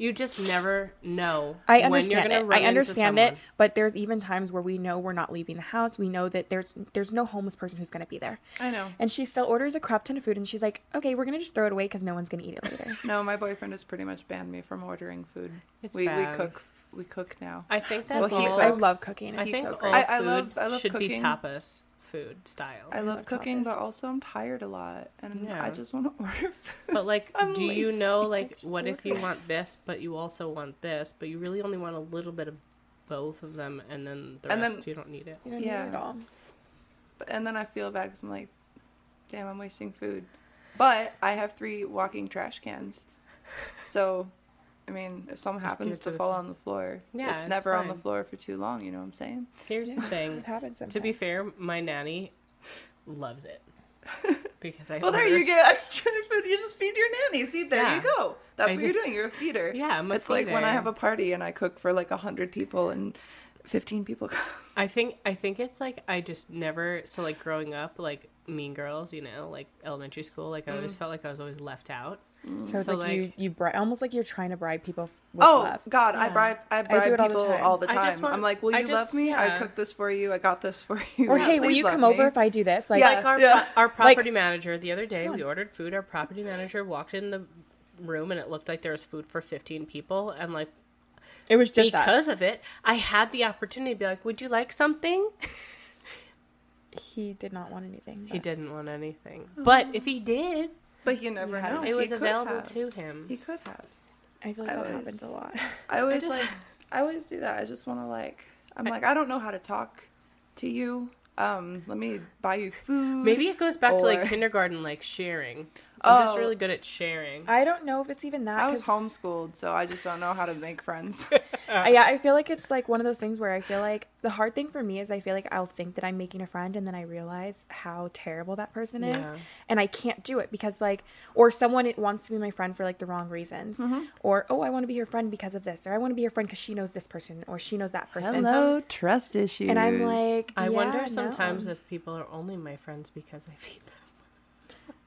D: you just never know.
B: I understand it. I understand it, but there's even times where we know we're not leaving the house. We know that there's there's no homeless person who's going to be there.
C: I know.
B: And she still orders a crap ton of food, and she's like, "Okay, we're gonna just throw it away because no one's gonna eat it later." *laughs*
C: no, my boyfriend has pretty much banned me from ordering food. It's we bad. we cook we cook now.
D: I think that well,
B: all, I love cooking.
D: I think so all I, I love I love should cooking. be tapas food style.
C: I love cooking, but also I'm tired a lot, and yeah. I just want to *laughs* order food.
D: But like, *laughs* do lazy. you know, *laughs* like, what if you want this, but you also want this, but you really only want a little bit of both of them, and then the and rest then, you don't need it.
B: You don't yeah. need it at all.
C: But and then I feel bad because I'm like, damn, I'm wasting food. But I have three walking trash cans, so I mean, if something Just happens to, to fall on the floor, yeah, it's, it's never fine. on the floor for too long. You know what I'm saying?
D: Here's yeah, the *laughs* thing. It happens. Sometimes. To be fair, my nanny loves it *laughs* because I.
C: well, there you get extra *laughs* food. You just feed your nanny. See, there yeah. you go. That's I what just, you're doing. You're a feeder.
D: Yeah, I'm
C: It's
D: feeder.
C: like when I have a party and I cook for like a hundred people and 15 people come.
D: I think I think it's like I just never so like growing up like Mean Girls, you know, like elementary school, like I always mm. felt like I was always left out.
B: Mm. So it's so like, like, you you bri- almost like you're trying to bribe people.
C: With oh love. God, yeah. I bribe I bribe I do it people all the time. All the time. Want, I'm like, will you just, love me? Yeah. I cook this for you. I got this for *laughs* you.
B: Or hey, will you come me? over if I do this?
D: Like, yeah. like our yeah. our property like, manager the other day, we ordered food. Our property manager walked in the room and it looked like there was food for 15 people and like
B: it was just
D: because
B: us.
D: of it. I had the opportunity to be like, "Would you like something?"
B: he did not want anything.
D: But... He didn't want anything. But if he did,
C: but you never know.
D: It was available have. to him.
C: He could have.
B: I feel like I that always, happens a lot. *laughs*
C: I always I just, like. I always do that. I just want to like. I'm I, like I don't know how to talk to you. Um, let me buy you food.
D: Maybe it goes back or... to like kindergarten, like sharing. I'm oh, just really good at sharing.
B: I don't know if it's even that.
C: I was homeschooled, so I just don't know how to make friends. *laughs*
B: yeah, I feel like it's like one of those things where I feel like the hard thing for me is I feel like I'll think that I'm making a friend and then I realize how terrible that person is
D: Yeah.
B: and I can't do it because like or someone wants to be my friend for like the wrong reasons
C: Mm-hmm.
B: or oh I want to be your friend because of this or I want to be your friend because she knows this person or she knows that person
C: Hello, trust issues.
B: and I'm like
D: I
B: yeah,
D: wonder
B: no.
D: sometimes if people are only my friends because I feed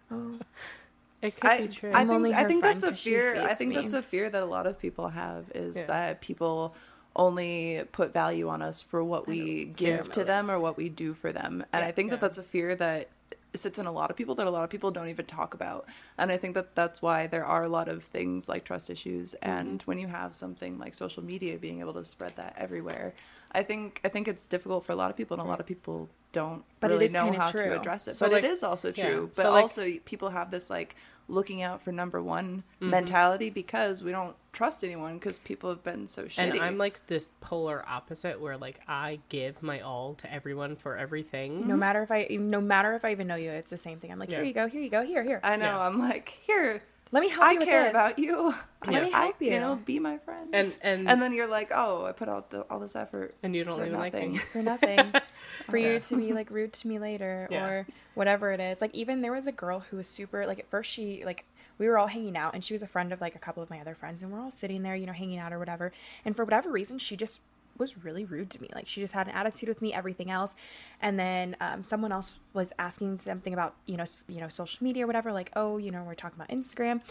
D: them.
B: oh, *laughs*
D: It could
C: I,
D: be true.
C: I
B: I'm
C: think
B: only
C: I think that's a fear. I think
B: me.
C: that's a fear that a lot of people have is
D: Yeah.
C: that people only put value on us for what we give to them or what we do for them. And
B: Yeah.
C: I think that that's a fear that sits in a lot of people that a lot of people don't even talk about. And I think that that's why there are a lot of things like trust issues
B: Mm-hmm.
C: and when you have something like social media being able to spread that everywhere. I think I think it's difficult for a lot of people and a lot of people don't
B: But
C: really know how
B: true.
C: to address it.
D: So,
C: but
D: like-
C: it is also
D: yeah.
C: true. But
D: So, like-
C: also people have this like looking out for number one
B: Mm-hmm.
C: mentality because we don't trust anyone because people have been so shitty.
D: and I'm like this polar opposite where like I give my all to everyone for everything.
B: no matter if I no matter if I even know you it's the same thing I'm like here you go here you go here here
C: I know.
D: Yeah.
C: I'm like, here,
B: let me help
C: I
B: you with
C: care
B: this.
C: about you.
B: Let me
C: I-
B: help you.
C: know, be my friend.
D: And- and-
C: and then you're like, oh, I put out the, all this effort,
D: And you don't
C: for
D: even like
C: nothing.
D: me.
B: for nothing *laughs* for you to be like rude to me later
D: Yeah.
B: or whatever it is like even there was a girl who was super like at first she like we were all hanging out and she was a friend of like a couple of my other friends and we're all sitting there you know hanging out or whatever. And for whatever reason she just was really rude to me. Like she just had an attitude with me everything else. And then um, someone else was asking something about you know you know social media or whatever like oh you know we're talking about instagram.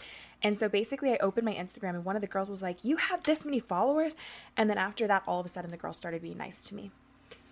B: And so basically i opened my instagram and one of the girls was like you have this many followers? And then after that all of a sudden the girl started being nice to me.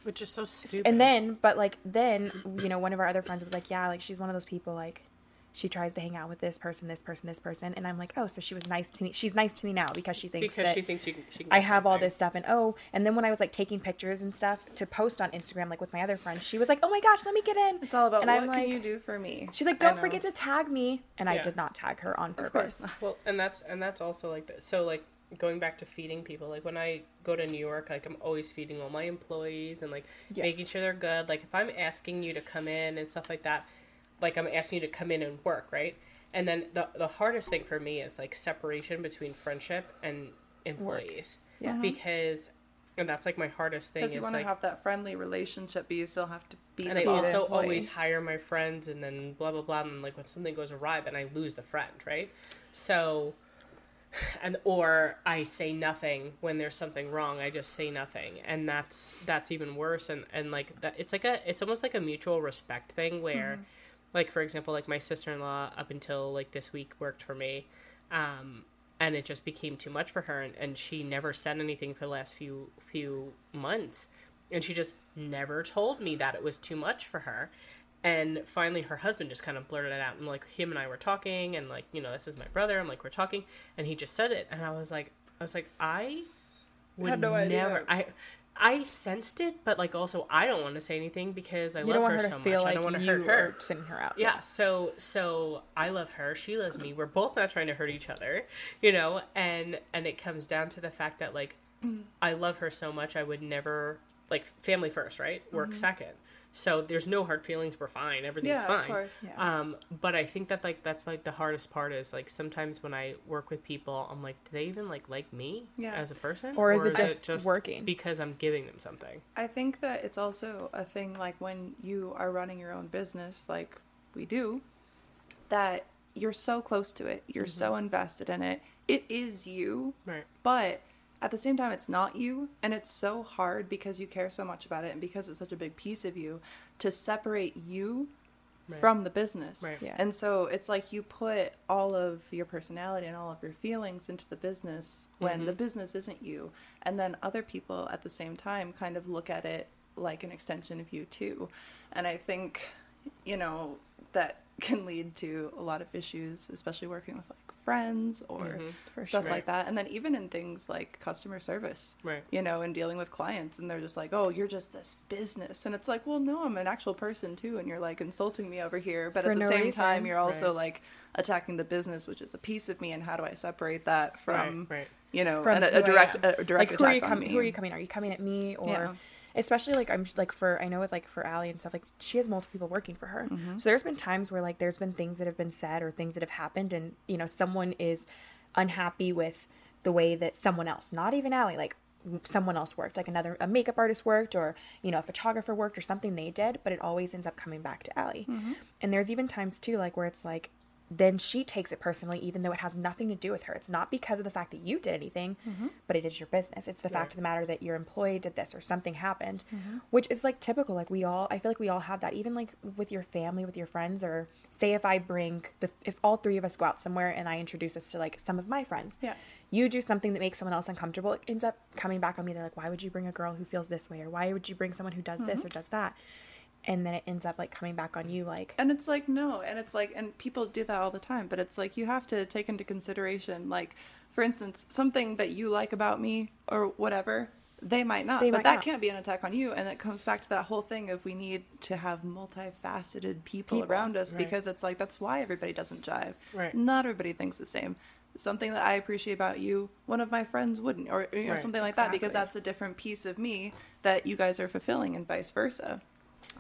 D: Which is so stupid.
B: and then but like then you know one of our other friends was like yeah like she's one of those people like she tries to hang out with this person this person this person and i'm like oh so she was nice to me she's nice to me now because she thinks
D: because
B: that
D: she thinks she can, she can
B: i
D: get
B: have all this stuff and oh and then when i was like taking pictures and stuff to post on instagram like with my other friends she was like oh my gosh let me get in
C: It's all about
B: and
C: what
B: I'm
C: can
B: like-
C: you do for me.
B: she's like don't forget to tag me and i did not tag her on purpose
C: not. *laughs*
D: Well, and that's and that's also like that. So like going back to feeding people, like when I go to New York, like I'm always feeding all my employees and like
B: Yeah.
D: making sure they're good. Like if I'm asking you to come in and stuff like that, like I'm asking you to come in and work, right? And then the the hardest thing for me is like separation between friendship and employees.
B: Yeah.
D: Because and that's like my hardest thing
C: Because you
D: is
C: want
D: like
C: to have that friendly relationship, but you still have to be.
D: and
C: the
D: I
C: boss.
D: also
B: employee.
D: always hire my friends, and then blah blah blah. And then, like when something goes awry, then I lose the friend, right? So, *sighs* and or I say nothing when there's something wrong. I just say nothing, and that's that's even worse. And and like that, it's like a it's almost like a mutual respect thing where, mm-hmm. Like for example, like my sister in law up until like this week worked for me. Um, and it just became too much for her and, and she never said anything for the last few few months and she just never told me that it was too much for her and finally her husband just kind of blurted it out and like him and i were talking and like you know this is my brother i'm like we're talking and he just said it and i was like i was like i would
C: Had no idea.
D: never i i sensed it but like also i don't want to say anything because i
B: you
D: love her,
B: her
D: so much. I don't want to hurt her.
B: sending her out.
D: Yeah so so i love her. She loves me. We're both not trying to hurt each other you know? And and it comes down to the fact that like *clears throat* i love her so much i would never like family first right? Work mm-hmm. second so there's no hard feelings we're fine everything's
C: Yeah,
D: fine
C: of course.
B: Yeah.
D: um but i think that like that's like the hardest part is like sometimes when i work with people i'm like do they even like like me
C: Yeah.
D: as a person
B: Or is it just working?
D: because i'm giving them something
C: I think that it's also a thing like when you are running your own business, like we do, that you're so close to it, you're so invested in it. It is you,
D: right
C: but at the same time, it's not you. And it's so hard because you care so much about it and because it's such a big piece of you to separate you
D: Right.
C: from the business.
D: Right.
B: Yeah.
C: And so it's like you put all of your personality and all of your feelings into the business when mm-hmm. the business isn't you. And then other people at the same time kind of look at it like an extension of you too. And I think, you know, that can lead to a lot of issues, especially working with like friends or mm-hmm.
B: For
C: stuff
D: sure.
C: like that. And then even in things like customer service,
D: Right.
C: you know, and dealing with clients, and they're just like, "Oh, you're just this business," and it's like, "Well, no, I'm an actual person too," and you're like insulting me over here, but
B: For
C: at the
B: no
C: same
B: reason.
C: time, you're also
D: Right.
C: like attacking the business, which is a piece of me, and how do I separate that from,
D: right right
C: you know,
B: From
C: an, a,
B: who I
C: direct a, direct
B: like who are you
C: attack on
B: coming
C: me?
B: who are you coming are you coming at me or
C: Yeah.
B: Especially like i'm like for i know with like for Alli and stuff like she has multiple people working for her
C: Mm-hmm.
B: so there's been times where like there's been things that have been said or things that have happened and you know someone is unhappy with the way that someone else not even Alli like someone else worked, like another a makeup artist worked, or you know a photographer worked, or something they did, but it always ends up coming back to Alli. Mm-hmm. And there's even times too, like where it's like then she takes it personally, even though it has nothing to do with her. It's not because of the fact that you did anything, mm-hmm. but it is your business. It's the right. fact of the matter that your employee did this or something happened, mm-hmm. which is like typical. Like we all, I feel like we all have that, even like with your family, with your friends, or say if I bring the, if all three of us go out somewhere and I introduce us to like some of my friends.
C: Yeah.
B: You do something that makes someone else uncomfortable, it ends up coming back on me. They're like, why would you bring a girl who feels this way? Or why would you bring someone who does mm-hmm. this or does that? And then it ends up like coming back on you like
C: and it's like no and it's like and people do that all the time but it's like you have to take into consideration like for instance something that you like about me or whatever they might not they but might that not. can't be an attack on you and it comes back to that whole thing of we need to have multifaceted people, people around us right. because it's like that's why everybody doesn't jive
D: right
C: not everybody thinks the same something that i appreciate about you one of my friends wouldn't or you know right. something like exactly. that because that's a different piece of me that you guys are fulfilling and vice versa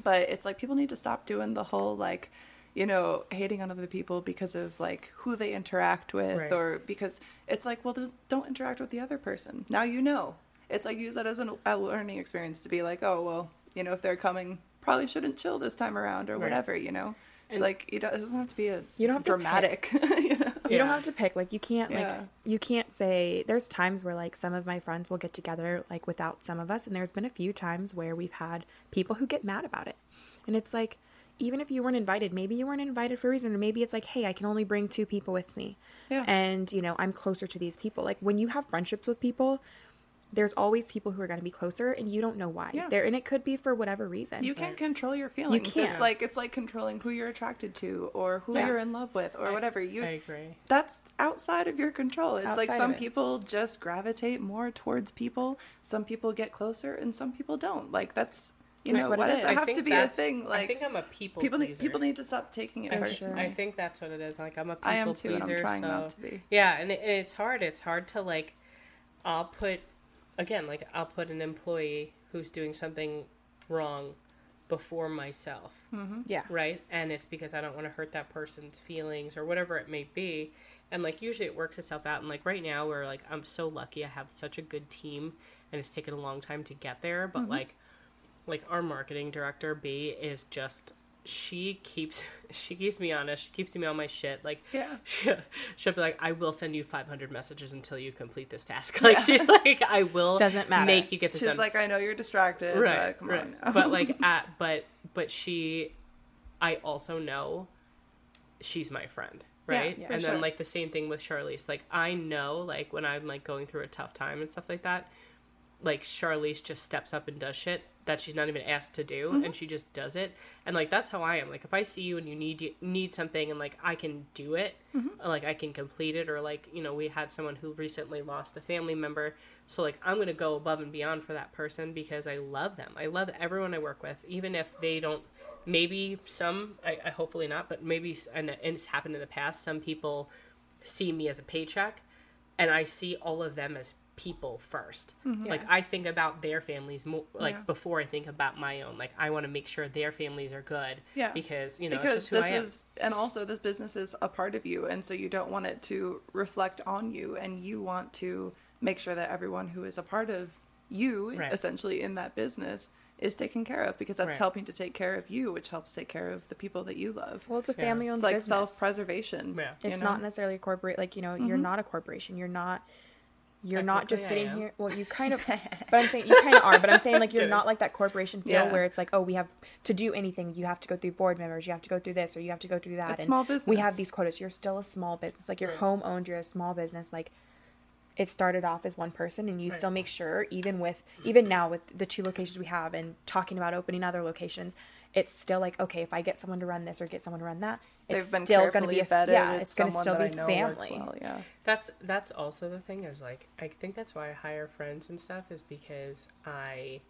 C: but it's like people need to stop doing the whole like you know hating on other people because of like who they interact with right. or because it's like well don't interact with the other person now you know it's like use that as an, a learning experience to be like oh well you know if they're coming probably shouldn't chill this time around or right. whatever you know it's and like it doesn't have to be a you don't have dramatic? *laughs*
B: you don't have to pick like you can't yeah. like you can't say there's times where like some of my friends will get together like without some of us and there's been a few times where we've had people who get mad about it and it's like even if you weren't invited maybe you weren't invited for a reason or maybe it's like hey i can only bring two people with me
C: yeah.
B: and you know i'm closer to these people like when you have friendships with people there's always people who are going to be closer and you don't know why yeah. there and it could be for whatever reason
C: you can't control your feelings you can't. it's like it's like controlling who you're attracted to or who yeah. you're in love with or
D: I,
C: whatever you
D: I agree
C: that's outside of your control it's outside like some people just gravitate more towards people some people get closer and some people don't like that's you know, what why does it have to be a thing? Like,
D: I think I'm a people
C: people
D: pleaser.
C: Need, people need to stop taking it personally.
D: I think that's what it is. Like I'm a people I am too, pleaser. I'm
C: trying
D: so,
C: not to be.
D: Yeah, and it, it's hard. It's hard to like. I'll put again, like I'll put an employee who's doing something wrong before myself.
C: Mm-hmm.
B: Yeah.
D: Right? And it's because I don't want to hurt that person's feelings or whatever it may be. And like usually it works itself out. And like right now, we're like, I'm so lucky I have such a good team and it's taken a long time to get there. But mm-hmm. like, like our marketing director, B, is just she keeps *laughs* she keeps me honest. She keeps me on my shit. Like
C: yeah, *laughs*
D: she, she'll be like, "I will send you 500 messages until you complete this task." *laughs* Like yeah. she's like, "I will
B: doesn't matter
D: make you get this."
C: She's
D: done.
C: like, "I know you're distracted, right? come right.
D: on." but like, at but but she, I also know, she's my friend, right? Yeah, and sure. then like the same thing with Charlese. Like I know, like when I'm like going through a tough time and stuff like that, like Charlese just steps up and does shit that she's not even asked to do mm-hmm. and she just does it and like that's how i am like if i see you and you need need something and like i can do it mm-hmm. like i can complete it or like you know we had someone who recently lost a family member so like i'm gonna go above and beyond for that person because i love them i love everyone i work with even if they don't maybe some i, I hopefully not but maybe and it's happened in the past some people see me as a paycheck and i see all of them as people 1st mm-hmm. Like I think about their families more like yeah. before I think about my own. Like I want to make sure their families are good.
C: Yeah.
D: Because you know
C: because this is and also this business is a part of you, and so you don't want it to reflect on you, and you want to make sure that everyone who is a part of you, right. essentially in that business, is taken care of because that's right. helping to take care of you, which helps take care of the people that you love.
B: Well, it's a family owned.
C: It's like self preservation.
D: Yeah.
B: It's know? not necessarily a corporate. Like you know, mm-hmm. you're not a corporation. You're not you're not just sitting here. Well, you kind of, *laughs* but I'm saying you kind of are. But I'm saying like you're not like that corporation feel yeah. where it's like, oh, we have to do anything. You have to go through board members. You have to go through this, or you have to go through that.
C: Small business.
B: We have these quotas. You're still a small business. Like you're right. home owned. You're a small business. Like it started off as one person, and you right. still make sure, even with even now with the two locations we have, and talking about opening other locations, it's still like okay, if I get someone to run this or get someone to run that, it's They've been still going to be a, vetted. Yeah, it's, it's going to still be family. Well,
C: yeah,
D: that's that's also the thing is like I think that's why I hire friends and stuff is because I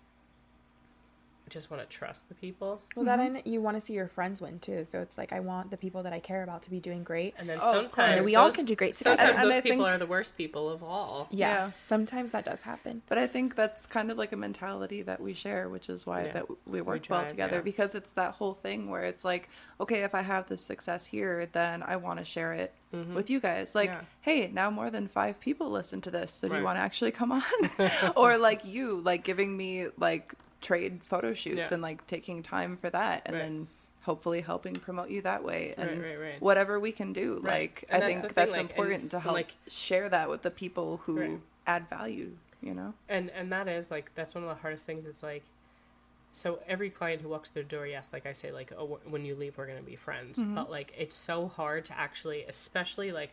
D: just want to trust the people.
B: Well, that and you want to see your friends win too. So it's like I want the people that I care about to be doing great.
D: And then
C: Oh,
D: sometimes
B: And we all can do great together.
D: Sometimes
C: And
D: those
C: I
D: people
C: think-
D: are the worst people of all.
B: yeah,
C: Yeah.
B: sometimes that does happen.
C: But I think that's kind of like a mentality that we share, which is why
D: Yeah.
C: that we work well
D: drive,
C: together
D: yeah.
C: because it's that whole thing where it's like, okay, if I have this success here, then I want to share it with you guys. Like,
D: Mm-hmm. Yeah.
C: hey, now more than five people listen to this, so do
D: Right.
C: you want to actually come on? *laughs* or like you, like giving me like trade photo shoots
D: Yeah.
C: and like taking time for that, and
D: Right.
C: then hopefully helping promote you that way and
D: Right, right,
C: whatever we can do like
D: And
C: i
D: that's
C: think that's
D: thing, like, and-
C: important to help
D: like-
C: share that with the people who add value you know?
D: And and that is like that's one of the hardest things. It's like so every client who walks through the door yes like i say like oh, when you leave we're going to be friends. Mm-hmm. But like it's so hard to actually especially like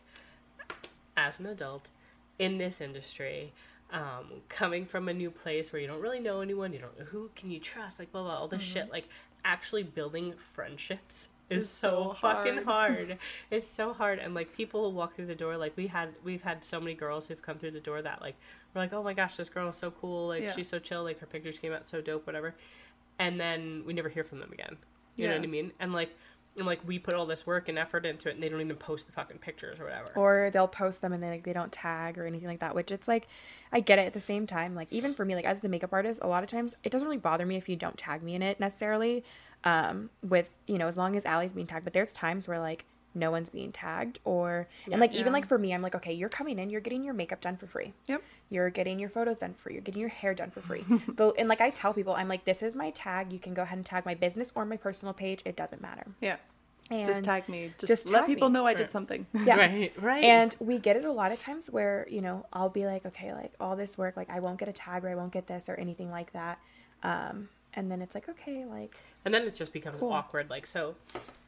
D: as an adult in this industry um, coming from a new place where you don't really know anyone you don't know who can you trust like blah blah all this shit. Like actually building friendships is
C: Is
D: so,
C: so
D: fucking
C: hard.
D: hard. *laughs* It's so hard. And like people walk through the door like we had we've had so many girls who've come through the door that like we're like oh my gosh this girl is so cool. Like
C: Yeah.
D: she's so chill. Like her pictures came out so dope whatever. And then we never hear from them again. You know what i mean? And like and like we put all this work and effort into it and they don't even post the fucking pictures or whatever
B: Or they'll post them and they like they don't tag or anything like that. Which it's like, I get it at the same time. Like even for me, like as the makeup artist, a lot of times it doesn't really bother me if you don't tag me in it necessarily. Um, with you know as long as Alli's being tagged, but there's times where like no one's being tagged or and like even like for me, I'm like okay, you're coming in, you're getting your makeup done for free.
C: Yep.
B: You're getting your photos done for free. You're getting your hair done for free. *laughs* Though, and like I tell people, I'm like, this is my tag. You can go ahead and tag my business or my personal page. It doesn't matter.
C: Yeah.
B: And
C: just tag me. Just,
B: just
C: let people
B: me.
C: know I did something. *laughs*
B: Yeah.
D: right right
B: And we get it a lot of times where, you know, I'll be like, okay, like all this work, like I won't get a tag or I won't get this or anything like that. Um, and then it's like, okay, like,
D: and then it just becomes
B: Cool.
D: awkward like so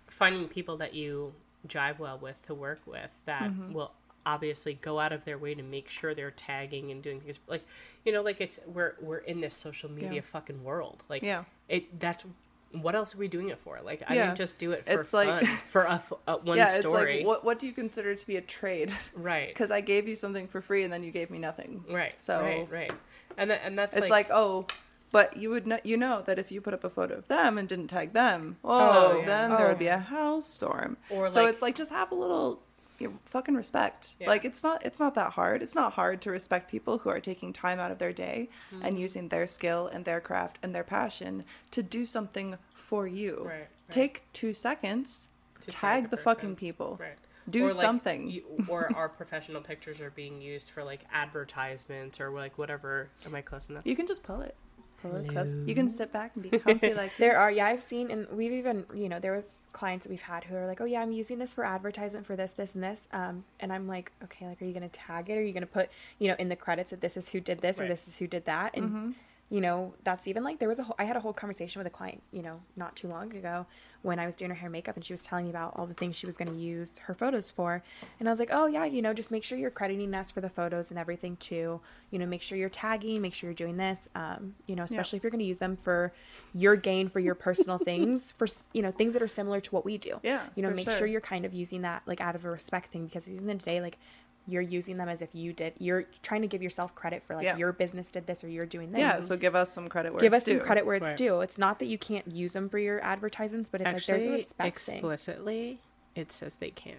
D: finding people that you jive well with to work with that
C: Mm-hmm.
D: will obviously go out of their way to make sure they're tagging and doing things like you know like it's we're we're in this social media
C: Yeah.
D: fucking world like
C: Yeah.
D: it that's what else are we doing it for like i
C: Yeah.
D: didn't just do it for
C: It's like-
D: fun for a, a one *laughs*
C: yeah,
D: story
C: it's like what what do you consider to be a trade? *laughs*
D: right
C: Because I gave you something for free and then you gave me nothing.
D: right
C: So
D: right right and that, and that's
C: it's like, oh, but you would know you know that if you put up a photo of them and didn't tag them, oh,
D: yeah.
C: then there
B: Oh.
C: would be a hellstorm. storm.
D: Or,
C: so
D: like-
C: it's like just have a little you know, fucking respect.
D: Yeah.
C: Like it's not it's not that hard. It's not hard to respect people who are taking time out of their day
D: Mm-hmm.
C: and using their skill and their craft and their passion to do something for you.
D: Right, right.
C: Take two seconds.
D: To
C: tag,
D: tag
C: the
D: the
C: fucking people.
D: Right.
C: Do
D: Or, like,
C: something.
D: you- or our *laughs* professional pictures are being used for like advertisements or like whatever. Am I close enough?
C: You can just pull it. Close. You can sit back and be *laughs* comfy like
B: there are, yeah, I've seen, and we've even, you know, there was clients that we've had who are like, oh yeah, I'm using this for advertisement for this, this, and this. Um, and I'm like, okay, like, are you going to tag it? Are you going to put, you know, in the credits that this is who did this or this is who did that? And, you know, that's even like, there was a whole, I had a whole conversation with a client, you know, not too long ago when I was doing her hair and makeup and she was telling me about all the things she was going to use her photos for. And I was like, oh yeah, you know, just make sure you're crediting us for the photos and everything too. You know, make sure you're tagging, make sure you're doing this. Um, you know, especially if you're going to use them for your gain, for your personal *laughs* things, for, you know, things that are similar to what we do.
C: Yeah,
B: You know, make
C: sure.
B: sure you're kind of using that like out of a respect thing because at the end of the day, like, you're using them as if you did. You're trying to give yourself credit for like
C: Yeah.
B: your business did this or you're doing this.
C: Yeah, so give us some credit where
B: give
C: it's
B: us some
C: due.
B: credit where it's
D: Right.
B: due. It's not that you can't use them for your advertisements, but it's like there's a respect thing.
D: explicitly, it says they can't.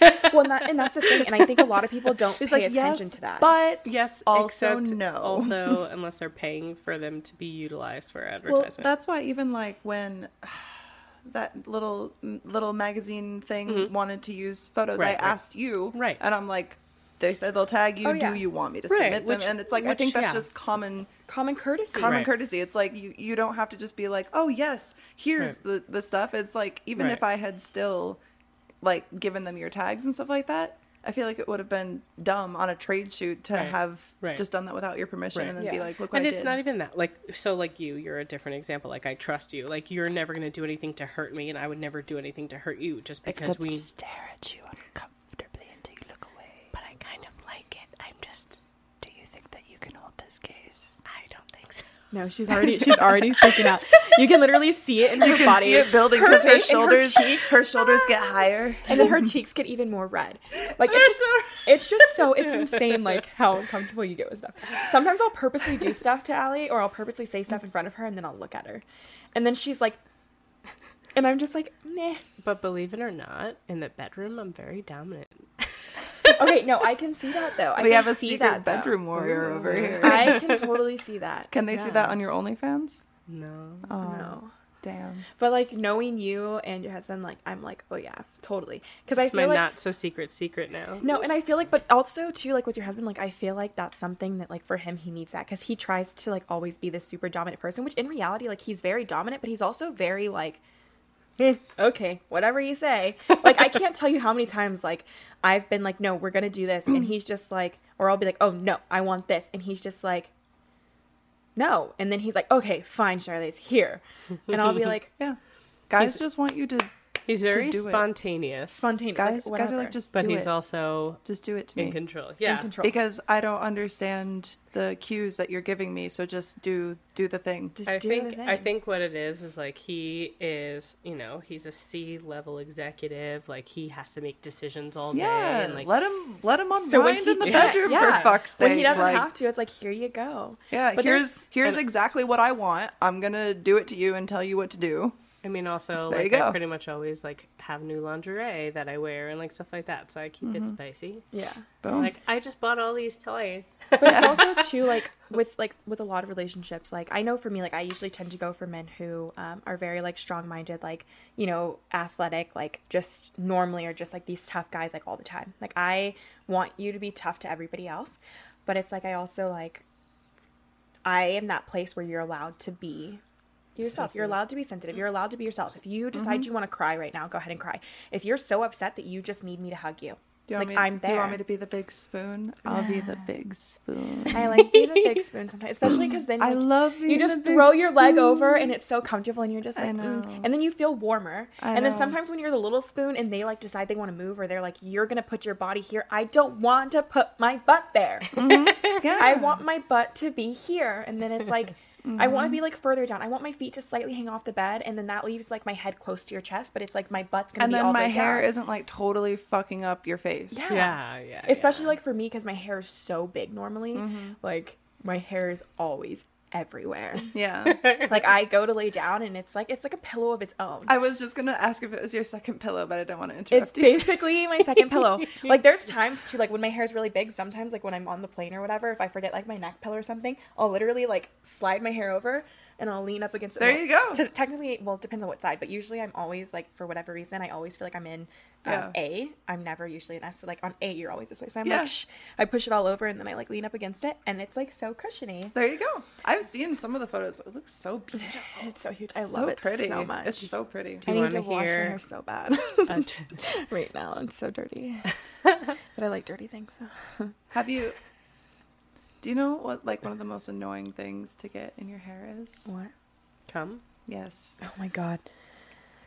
D: *laughs*
B: Well, and, that, and that's the thing, and I think a lot of people don't
C: It's
B: pay
C: like
B: attention
C: yes,
B: to that.
C: but
D: Yes,
C: also no.
D: Also, *laughs* unless they're paying for them to be utilized for
C: well,
D: advertisement.
C: that's why even like when *sighs* that little little magazine thing wanted to use photos,
D: Mm-hmm. Right,
C: I
D: right.
C: asked you,
D: Right.
C: and I'm like, they said they'll tag you.
B: Oh, yeah.
C: Do you want me to
D: Right,
C: submit
D: which-
C: them? And it's like I think that's
D: yeah.
C: just common
B: common courtesy.
C: common courtesy. It's like you you don't have to just be like, oh yes, here's the the stuff. It's like even if I had still like given them your tags and stuff like that. I feel like it would have been dumb on a trade shoot to
D: Right.
C: have
D: Right.
C: just done that without your permission
D: Right.
C: and then be like, look what
D: and
C: I
D: it's not even that. Like, so, like you, you're a different example. Like, I trust you. Like, you're never going to do anything to hurt me, and I would never do anything to hurt you just because we.
C: stare at you uncomfortably until you look away.
D: But I kind of like it. I'm just.
C: Do you think that you can hold this case?
D: I don't think so.
B: No, she's already she's already freaking out. You can literally see it in her
C: You can
B: body.
C: see it building because her,
B: face and
C: shoulders,
B: cheeks,
C: her shoulders get higher.
B: and then her cheeks get even more red. Like it's just, it's just so it's insane. Like how uncomfortable you get with stuff. Sometimes I'll purposely do stuff to Alli, or I'll purposely say stuff in front of her, and then I'll look at her, and then she's like, and I'm just like, nah.
D: But believe it or not, in the bedroom, I'm very dominant.
B: Okay, no, I can see that though. I
C: we
B: can
C: have a
B: see
C: secret
B: that though.
C: bedroom warrior over here.
B: I can *laughs* totally see that.
C: Can they see that on your OnlyFans?
D: No.
C: Oh,
B: No.
C: damn.
B: But like knowing you and your husband, like I'm like, oh yeah, totally. Because I
D: It's my
B: like
D: not so secret secret now.
B: no, and I feel like, but also too, like with your husband, like I feel like that's something that like for him he needs that because he tries to like always be this super dominant person, which in reality, like he's very dominant, but he's also very like, eh, okay, whatever you say. *laughs* Like I can't tell you how many times like I've been like, no, we're gonna do this, and he's just like, or I'll be like, oh no, I want this, and he's just like. No, and then he's like, "Okay, fine, Charlie's here," and I'll be *laughs* like,
C: Yeah. Guys just want you to
D: He's very
C: do it.
D: spontaneous,
B: "Spontaneous."
C: guys
B: like,
C: guys are like
B: whatever.
C: just
D: but
C: do
D: he's
C: it.
D: also
C: just do it to
D: in
C: me.
D: control.
B: in
D: Yeah.
B: control.
C: Because I don't understand the cues that you're giving me, so just do do the thing.
B: Just
D: I
B: do
D: think
B: the
D: I think what it is is like he is, you know, he's a C level executive. Like he has to make decisions all day,
C: Yeah,
D: and like
C: let him let him unwind
B: So when he
C: in the *laughs*
B: can't-
C: bedroom
B: yeah.
C: for fuck's sake.
B: when he doesn't
C: like,
B: have to, it's like here you go.
C: Yeah,
B: But
C: here's here's
D: and-
C: exactly what I want. I'm gonna do it to you and tell you what to do.
D: I mean, also
C: There you
D: like
C: go.
D: I pretty much always like have new lingerie that I wear and like stuff like that. So I keep
C: Mm-hmm.
D: it spicy.
B: Yeah,
C: Boom.
D: Like I just bought all these toys.
B: but it's *laughs* also too like with like with a lot of relationships. Like I know for me, like I usually tend to go for men who um, are very like strong minded, like you know, athletic, like just normally are just like these tough guys, like all the time. Like I want you to be tough to everybody else, but it's like I also like I am that place where you're allowed to be yourself. You're allowed to be sensitive. You're allowed to be yourself. If you decide
C: Mm-hmm.
B: you want to cry right now, go ahead and cry. If you're so upset that you just need me to hug you,
C: do you
B: like
C: me,
B: I'm there.
C: Do you want me to be the big spoon? I'll be the big spoon.
B: I like being a big *laughs* spoon sometimes, especially because then
C: I love
B: you just throw your leg over and it's so comfortable and you're just like, mm. and then you feel warmer.
C: I
B: and then sometimes when you're the little spoon and they like decide they want to move or they're like, you're gonna put your body here. I don't want to put my butt there. *laughs*
C: Yeah.
B: I want my butt to be here, and then it's like. I
C: Mm-hmm.
B: want to be like further down. I want my feet to slightly hang off the bed, and then that leaves like my head close to your chest. But it's like my butt's gonna
C: and
B: be
C: then
B: all the
C: my hair
B: down.
C: isn't like totally fucking up your face.
B: Yeah.
D: Yeah, yeah.
B: especially
D: yeah.
B: like for me because my hair is so big normally
C: Mm-hmm.
B: like my hair is always everywhere
C: Yeah. *laughs*
B: like i go to lay down and it's like it's like a pillow of its own
C: I was just gonna ask if it was your second pillow, but I didn't want to interrupt
B: it's
C: you.
B: basically my second pillow *laughs* like there's times too like when my hair is really big sometimes like when i'm on the plane or whatever if i forget like my neck pillow or something i'll literally like slide my hair over and i'll lean up against it
C: There
B: Well,
C: you go.
B: to, technically well it depends on what side but usually i'm always like for whatever reason i always feel like i'm in um,
C: Yeah.
B: a i'm never usually an s so like on a you're always this way so i'm
C: Yeah.
B: like Shh. i push it all over and then i like lean up against it and it's like so cushiony
C: There you go. I've seen some of the photos. It looks so beautiful. *laughs*
B: it's so huge i
C: so
B: love it
C: pretty.
B: so much
C: It's so pretty.
B: I
D: you
B: need to
D: wanna
B: wash my hair so bad *laughs* right now. It's so dirty, *laughs* but I like dirty things. So.
C: Have you? Do you know what like one of the most annoying things to get in your hair is?
B: What?
D: come.
C: Yes.
B: Oh my god.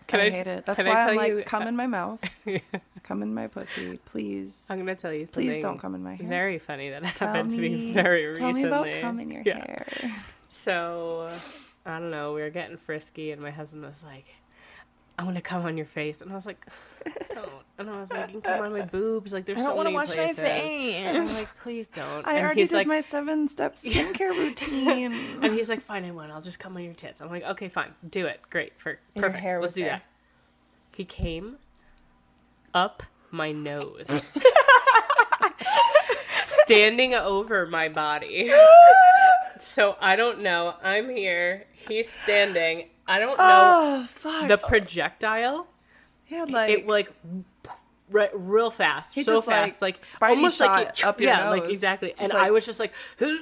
D: Can
C: I,
D: I,
C: hate it. That's why
D: I tell
C: I'm like,
D: you?
C: Uh, come in my mouth, *laughs* come in my pussy, please.
D: I'm gonna tell you something.
C: Please don't come in my hair.
D: Very funny that
C: Tell
D: happened to me
C: me-
D: very
C: Tell
D: recently.
C: Tell me about come in your
D: Yeah.
C: hair.
D: So, I don't know. We were getting frisky, and my husband was like, "I'm gonna come on your face," and I was like, *laughs* "Don't." And I was like, "You can come on my boobs." Like, there's
B: I don't
D: so
B: want to wash my
D: face. And I'm like, "Please don't." *laughs*
C: I
D: and
C: already did
D: like,
C: my seven step *laughs* skincare routine.
D: and he's like, "Fine, I won't. I'll just come on your tits." I'm like, "Okay, fine. Do it. Great. For perfect.
B: hair
D: Let's do
B: there.
D: that." He came up my nose. Standing over my body. So I don't know. I'm here. He's standing. I don't know
C: oh fuck!
D: the projectile.
C: had like
D: it like re- real fast, so
C: just,
D: fast, like,
C: Spidey
D: almost like it,
C: up your
D: yeah, like exactly.
C: Just
D: and
C: like-
D: I was just like, *gasps*
C: oh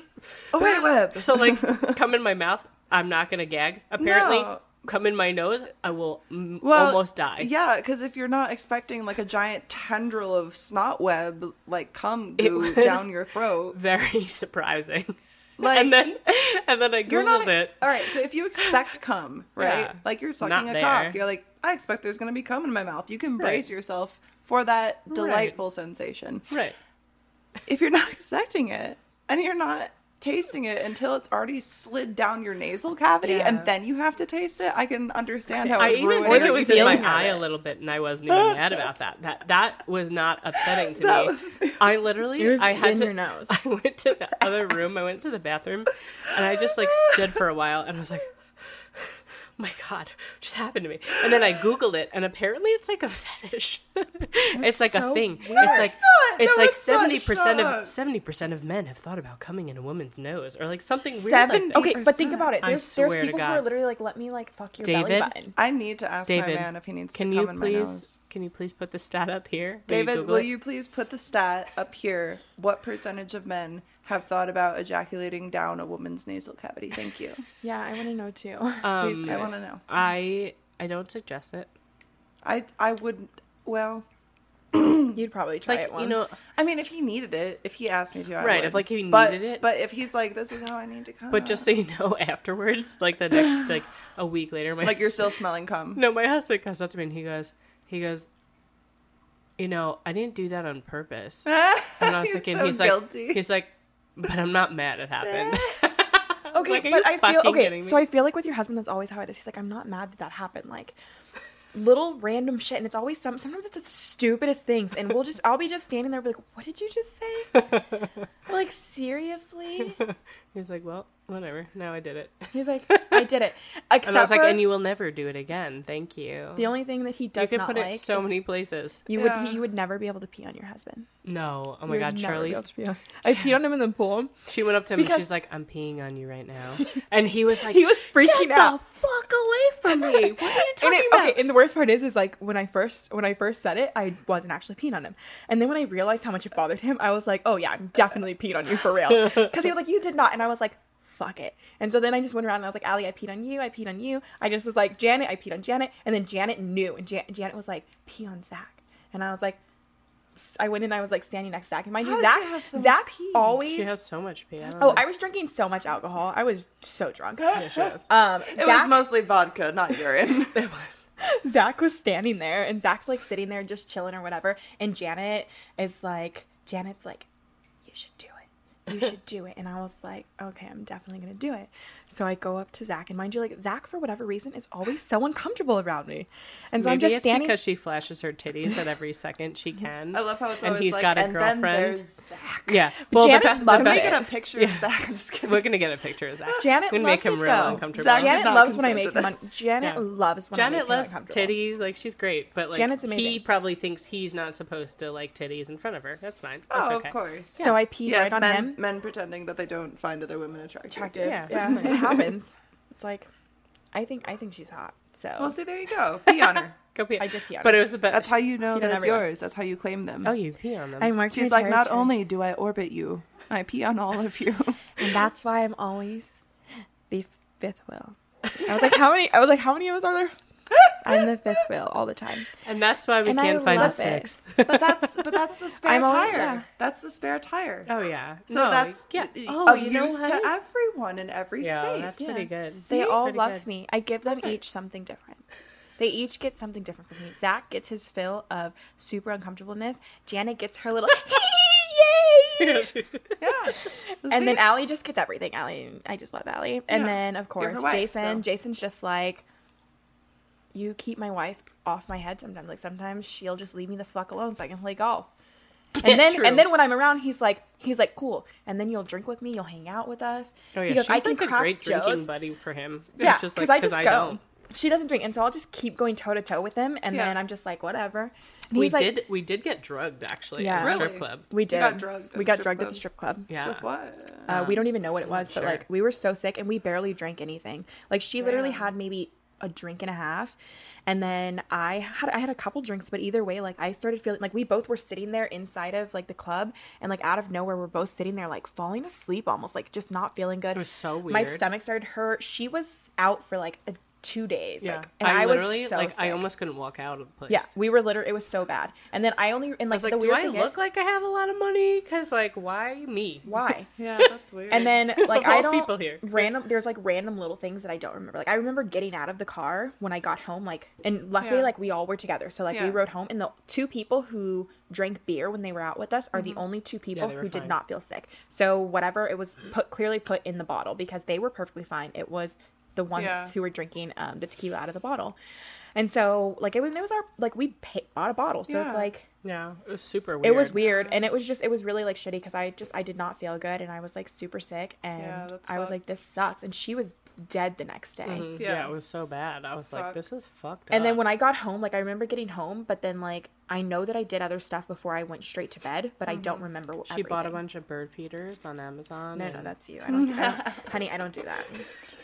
C: wait, web.
D: so like *laughs* come in my mouth. I'm not gonna gag. Apparently,
C: No.
D: come in my nose. I will mm,
C: well,
D: almost die.
C: Yeah, because if you're not expecting like a giant tendril of snot web, like
D: come
C: down your throat, *laughs*
D: Very surprising.
C: Like-
D: and then and then I googled
C: not.
D: it.
C: All right, so if you expect *laughs* cum, right?
D: Yeah.
C: Like you're sucking a
D: there.
C: cock, you're like, I expect there's gonna be cum in my mouth. You can brace
D: Right.
C: yourself for that delightful sensation.
D: Right.
C: If you're not *laughs* expecting it and you're not tasting it until it's already slid down your nasal cavity,
D: Yeah.
C: and then you have to taste it. I can understand how
D: I even think it was in my
B: feeling of
D: eye a little bit, and I wasn't even *laughs* mad about that. That that was not upsetting to
C: That
D: me.
C: was-
D: I literally,
B: was
D: I had
B: in
D: to.
B: your nose. *laughs*
D: I went to the other room. I went to the bathroom, and I just like stood for a while, and I was like. "Oh *laughs* my god, just happened to me? And then I googled it, and apparently it's like a fetish. *laughs* it's like a thing.
B: weird.
D: It's like
C: not.
D: it's
C: No,
D: like seventy percent of seventy percent of men have thought about coming in a woman's nose, or like something weird.
C: Seventy-
D: Like.
B: Okay, but think about it.
D: I
B: There's, there's
D: swear to
B: people who are literally like, let me like fuck your belly button.
C: I need to ask my man if he needs
D: can
C: to
D: you
C: come in my nose.
D: Please? Can you please put the stat up here? Will
C: David,
D: Google
C: will
D: it?
C: you please put the stat up here? What percentage of men have thought about ejaculating down a woman's nasal cavity? Thank you. *laughs*
B: Yeah, I want to know too. *laughs*
D: Um,
B: Please do
C: I want to know.
D: I I don't suggest it.
C: I I would well. *clears throat* *clears throat*
B: You'd probably try
D: like
B: it once.
D: you know,
C: I mean, if he needed it, if he asked me to, I
D: Right,
C: would.
D: if, like, he
C: but,
D: needed it.
C: But if he's like, this is how I need to come.
D: but just so you know, *laughs* afterwards, like the next like a week later, my
C: like you're still smelling cum.
D: no, my husband comes up to me and he goes, he goes, you know, I didn't do that on purpose. *laughs* And I was
C: he's
D: thinking,
C: so
D: he's
C: guilty.
D: like, he's like, but I'm not mad it happened. *laughs*
B: Okay,
D: Like,
B: but I feel okay. So I feel like with your husband, that's always how it is. He's like, I'm not mad that that happened. Like little random shit, and it's always some. Sometimes it's the stupidest things, and we'll just. I'll be just standing there, be like, "What did you just say?" *laughs* like seriously.
D: he's like, well, whatever. Now I did it.
B: He's like, *laughs* "I did it." Except
D: And I was like,
B: for
D: and you will never do it again. Thank you.
B: the only thing that he does
D: you
B: does
D: can
B: not
D: put
B: like
D: it so
B: is
D: many places.
B: You
C: Yeah.
B: would. You would never be able to pee on your husband.
D: No. Oh my
B: You
D: god,
B: would never be
D: Charlie's
B: able to pee on- *laughs* I peed on him in the pool.
D: She went up to him and she's like, "I'm peeing on you right now," *laughs* and he was like,
B: He was freaking
D: "Get
B: out.
D: the fuck away from me! What are you
B: And
D: talking
B: it,
D: about?"
B: okay, and the worst part is, is like when I first when I first said it, I wasn't actually peeing on him, and then when I realized how much it bothered him, I was like, oh yeah, I'm definitely peeing on you for real, because he was like, you did not, and I was like, fuck it, and so then I just went around and I was like, Alli, I peed on you, I peed on you, I just was like, Janet, I peed on Janet, and then Janet knew, and Jan- Janet was like, pee on Zach, and I was like. I went and I was like standing next to Zach, and mind
C: How
B: you,
C: did
B: Zach,
C: you have so much
B: Zach always.
D: she has so much pee. I
B: oh. I was drinking so much alcohol. I was so drunk.
D: Yeah, she *laughs* has.
B: Um,
C: It was mostly vodka, not urine. *laughs*
D: It was.
B: Zach was standing there and Zach's like sitting there just chilling or whatever. And Janet is like, Janet's like, you should do it. You should do it. And I was like, okay, I'm definitely going to do it. So I go up to Zach and mind you, like Zach, for whatever reason, is always so uncomfortable around me. And so
D: Maybe
B: I'm just
D: it's
B: standing.
D: because she flashes her titties at every second she can.
C: I love how it's
D: and
C: always
D: he's
C: like,
D: got a
C: and
D: girlfriend.
C: there's Zach.
D: Yeah. Well,
B: Janet
D: the best,
B: loves
C: Can
D: the
C: we
B: it.
C: get a picture of Zach? I'm just *laughs* kidding.
D: We're gonna get a picture of Zach.
B: Janet
D: We're gonna
B: loves
D: make him
B: it,
D: real
B: though.
D: uncomfortable.
C: Zach
B: Janet loves when I make
C: to
B: him. Un- Janet
D: Yeah.
B: loves when I
D: Janet
B: make him
D: loves
B: uncomfortable.
D: titties, like she's great, but like
B: Janet's
D: he probably thinks he's not supposed to like titties in front of her. That's fine. That's
C: Oh,
D: okay.
C: of course.
B: So I peed
C: Yes,
B: right on
C: men,
B: him.
C: Men pretending that they don't find other women attractive.
B: Attractive.
D: Yeah.
B: Yeah, *laughs* it happens. It's like, I think I think she's hot. So
C: Well, see, there you go. Pee on her. *laughs*
D: Go pee.
B: I did pee on
D: But
B: her.
D: it was the best.
C: That's how you know
B: Pee
C: that it's
B: everyone.
C: yours. That's how you claim them.
D: Oh, you pee on them.
B: I marked
C: She's
B: my
C: like, not
B: territory.
C: only do I orbit you, I pee on all of you. *laughs*
B: and that's why I'm always the fifth wheel. I was like, how many? I was like, how many of us are there? I'm the fifth wheel all the time.
D: and that's why we
B: And
D: can't find a sixth. *laughs*
C: but that's but that's the spare
B: I'm always-
C: tire.
B: yeah.
C: That's the spare tire.
D: Oh yeah.
C: So
D: No,
C: that's
D: yeah.
C: y-
D: Oh,
C: of
D: you know
C: use
D: what?
C: to everyone in every
D: yeah,
C: space.
D: that's
B: Yeah.
D: pretty good.
B: They
C: See?
B: all love
D: good.
B: me. I give them
C: perfect.
B: each something different. They each get something different from me. Zach gets his fill of super uncomfortableness. Janet gets her little *laughs* *laughs* yay.
C: Yeah.
B: and then
C: See?
B: Alli just gets everything. Alli, I just love Alli. And
C: Yeah.
B: then of course
C: wife,
B: Jason.
C: so-
B: Jason's just like, you keep my wife off my head sometimes. Like sometimes she'll just leave me the fuck alone so I can play golf. *laughs* And then
D: True.
B: and then when I'm around, he's like he's like cool. And then you'll drink with me. You'll hang out with us.
D: Oh yeah,
B: goes,
D: she's
B: I can
D: like a
B: crack
D: great drinking buddy for him. *laughs*
B: Yeah,
D: just
B: because
D: like
B: I just
D: I
B: go.
D: don't.
B: She doesn't drink, and so I'll just keep going toe to toe with him, and
C: Yeah.
B: then I'm just like whatever. And
D: We
B: he's like,
D: did we did get drugged actually
B: Yeah.
D: at a strip club.
B: We did.
C: got drugged
B: we got
C: strip
B: drugged at the strip club.
D: Yeah.
C: With what?
B: Uh, we don't even know what it was, but like we were so sick, and we barely drank anything. Like she literally
C: Damn.
B: had maybe a drink and a half, and then I had I had a couple drinks, but either way, like I started feeling like we both were sitting there inside of like the club, and like out of nowhere, we're both sitting there like falling asleep, almost like just not feeling good.
D: It was so weird.
B: My stomach started hurt. She was out for like a, two days.
D: Yeah,
B: like, and
D: I,
B: I,
D: literally
B: was so
D: like I almost couldn't walk out of the place.
B: Yeah, we were literally. It was so bad. And then I only and like
D: like,
B: the
D: do
B: weird
D: I look
B: is,
D: like I have a lot of money? Because like, why me?
B: why? *laughs*
C: Yeah, that's weird.
B: And then *laughs* like I don't
D: people here.
B: random. There's like random little things that I don't remember. Like I remember getting out of the car when I got home. Like and luckily
C: Yeah.
B: like we all were together. So like we rode home and the two people who drank beer when they were out with us are the mm-hmm. only two people
D: were
B: who did not feel sick. So whatever it was put clearly put in the bottle because they were perfectly fine. It was the ones
C: Yeah.
B: who were drinking um, the tequila out of the bottle, and so like it was it was our like we pay, bought a bottle, so it's like
D: Yeah, it was super weird.
B: it was weird and it was just it was really like shitty because i just i did not feel good and i was like super sick and
C: Yeah, that's
B: i was like this sucks and she was dead the next day
D: Mhm. Yeah.
C: Yeah.
D: it was so bad. I was like, this is fucked Up.
B: and then when i got home like i remember getting home but then like i know that i did other stuff before i went straight to bed but i don't remember what
D: she bought a bunch of bird feeders on Amazon.
B: no no that's you i don't, I don't honey i don't do that *laughs*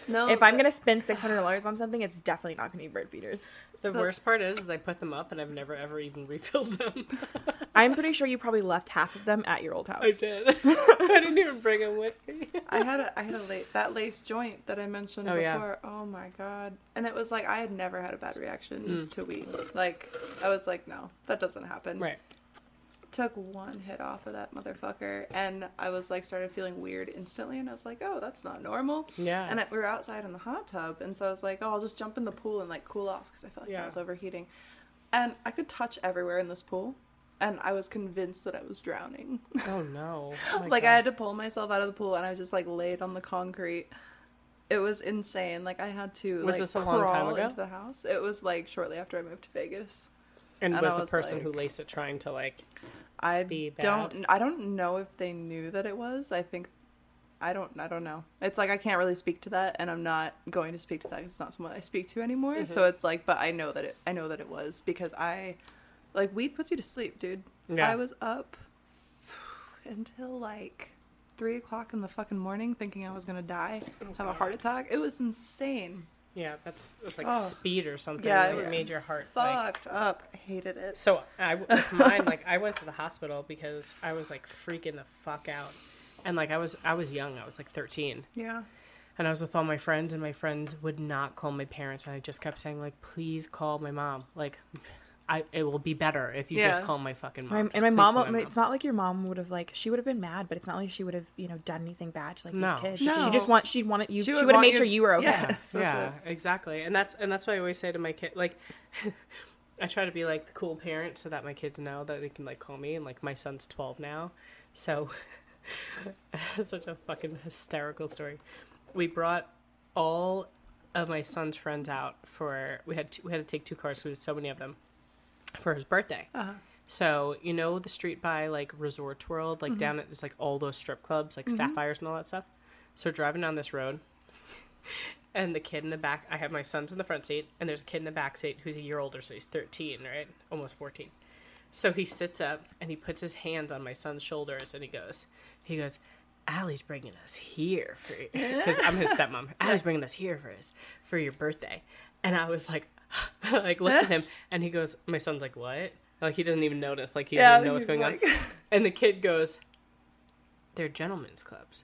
C: No,
B: if i'm gonna spend $600 on something it's definitely not gonna be bird feeders
D: The worst part is, is I put them up and I've never ever even refilled them. *laughs*
B: i'm pretty sure you probably left half of them at your old house
D: I did. *laughs* I didn't even bring them with me.
C: I had a I had a lace that lace joint that I mentioned
D: Oh, yeah.
C: before. Oh my god! And it was like I had never had a bad reaction
D: Mm.
C: to weed. Like I was like, no, that doesn't happen.
D: Right.
C: Took one hit off of that motherfucker, and I was like started feeling weird instantly, and I was like, oh, that's not normal.
D: Yeah.
C: And I, we were outside in the hot tub, and so I was like, oh, I'll just jump in the pool and like cool off because I felt like
D: Yeah.
C: I was overheating. And I could touch everywhere in this pool, and I was convinced that I was drowning.
D: Oh no. Oh, *laughs*
C: like
D: God.
C: I had to pull myself out of the pool and I was just like laid on the concrete. It was insane. Like I had to
D: Was
C: like
D: this a long time ago?
C: into the house. It was like shortly after I moved to Vegas.
D: And
C: and
D: was
C: I
D: the
C: was
D: person who laced it trying to like?
C: I
D: Be bad?
C: don't I don't know if they knew that it was. I think I don't I don't know. It's like I can't really speak to that and I'm not going to speak to that 'cause it's not someone I speak to anymore.
D: Mm-hmm.
C: So it's like but I know that it I know that it was because I like weed puts you to sleep, dude.
D: Yeah.
C: I was up *sighs* until like three o'clock in the fucking morning thinking I was gonna die, have a heart attack. It was insane.
D: Yeah, that's it's like
C: Oh.
D: speed or something.
C: Yeah, it
D: made your heart like.
C: Fucked up. I hated it.
D: So I with *laughs* mine like I went to the hospital because I was like freaking the fuck out, and like I was I was young. I was like thirteen.
C: Yeah.
D: and I was with all my friends, and my friends would not call my parents, and I just kept saying like, "Please call my mom. Like, I it will be better if you just call my fucking
B: My,
D: mom."
B: and my mom,
D: call my
B: it's not like your mom would have like she would have been mad, but it's not like she would have you know done anything bad to like
D: No.
B: these kids.
C: No.
B: She just want she wanted you.
C: She
B: She,
C: would
B: would have made
C: you-
B: sure you were okay. *laughs*
C: Yeah. Yes,
D: yeah,
C: it.
D: exactly, and that's and that's why I always say to my kid like. *laughs* I try to be like the cool parent so that my kids know that they can like call me and like my son's 12 now. So *laughs* such a fucking hysterical story. We brought all of my son's friends out for we had two, we had to take two cars because there's so many of them for his birthday.
C: Uh-huh.
D: So you know the street by like Resort World, like down at just like all those strip clubs, like Sapphires and all that stuff. So driving down this road, and the kid in the back, I have my son's in the front seat, and there's a kid in the back seat who's a year older, so he's 13, right, almost 14. So he sits up and he puts his hands on my son's shoulders, and he goes, he goes. Alli's bringing us here for because *laughs* I'm his stepmom. *laughs* Alli's bringing us here for his for your birthday, and I was like, *laughs* like looked at him, *laughs* and he goes, my son's like, what? Like he doesn't even notice, like he
C: Yeah,
D: doesn't even know what's going
C: like-
D: on. *laughs* And the kid goes, they're gentlemen's clubs,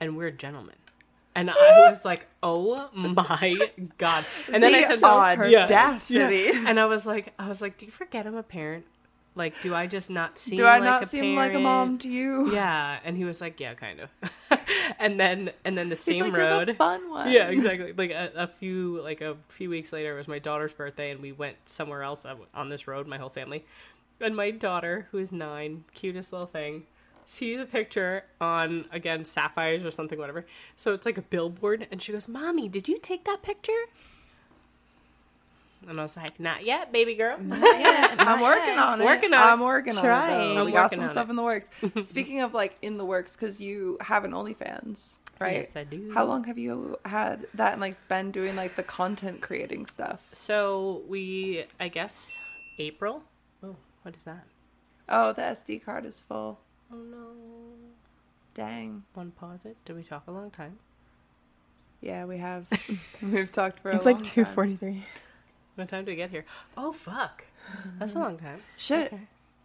D: and we're gentlemen. And I was like, "Oh my god!" And then I
C: The
D: said,
C: audacity.
D: Yeah. And I was like, "I was like, do you forget I'm a parent? Like, do I just not seem?
C: Do I
D: like
C: not seem like a mom to you?
D: Yeah. And he was like, "Yeah, kind of." And then, and then the
C: He's
D: same
C: like,
D: road.
C: The fun one.
D: Yeah, exactly. Like a, a few like a few weeks later, it was my daughter's birthday, and we went somewhere else on- on this road, my whole family. And my daughter, who is nine, cutest little thing, sees a picture on again sapphires or something, whatever. So it's like a billboard, and she goes, "Mommy, did you take that picture?" And I was like, "Not yet, baby girl." *laughs*
C: I'm working on it.
D: Working on it.
C: I'm working on
B: Trying.
C: it. Though.
D: I'm
C: We got some stuff
D: it.
C: in the works. *laughs* Speaking of like in the works, because you have an OnlyFans, right?
D: Yes, I do.
C: How long have you had that and like been doing like the content creating stuff?
D: So we, I guess, April. Oh, what is that?
C: Oh, the SD card is full.
D: Oh no.
C: Dang.
D: One pause it. Did we talk a long time?
C: Yeah, we have. *laughs* We've talked for. A
B: It's
C: long
B: like two forty three.
C: time.
B: forty three.
D: What time did we get here? Oh fuck. That's a long time.
C: Shit.
D: Okay.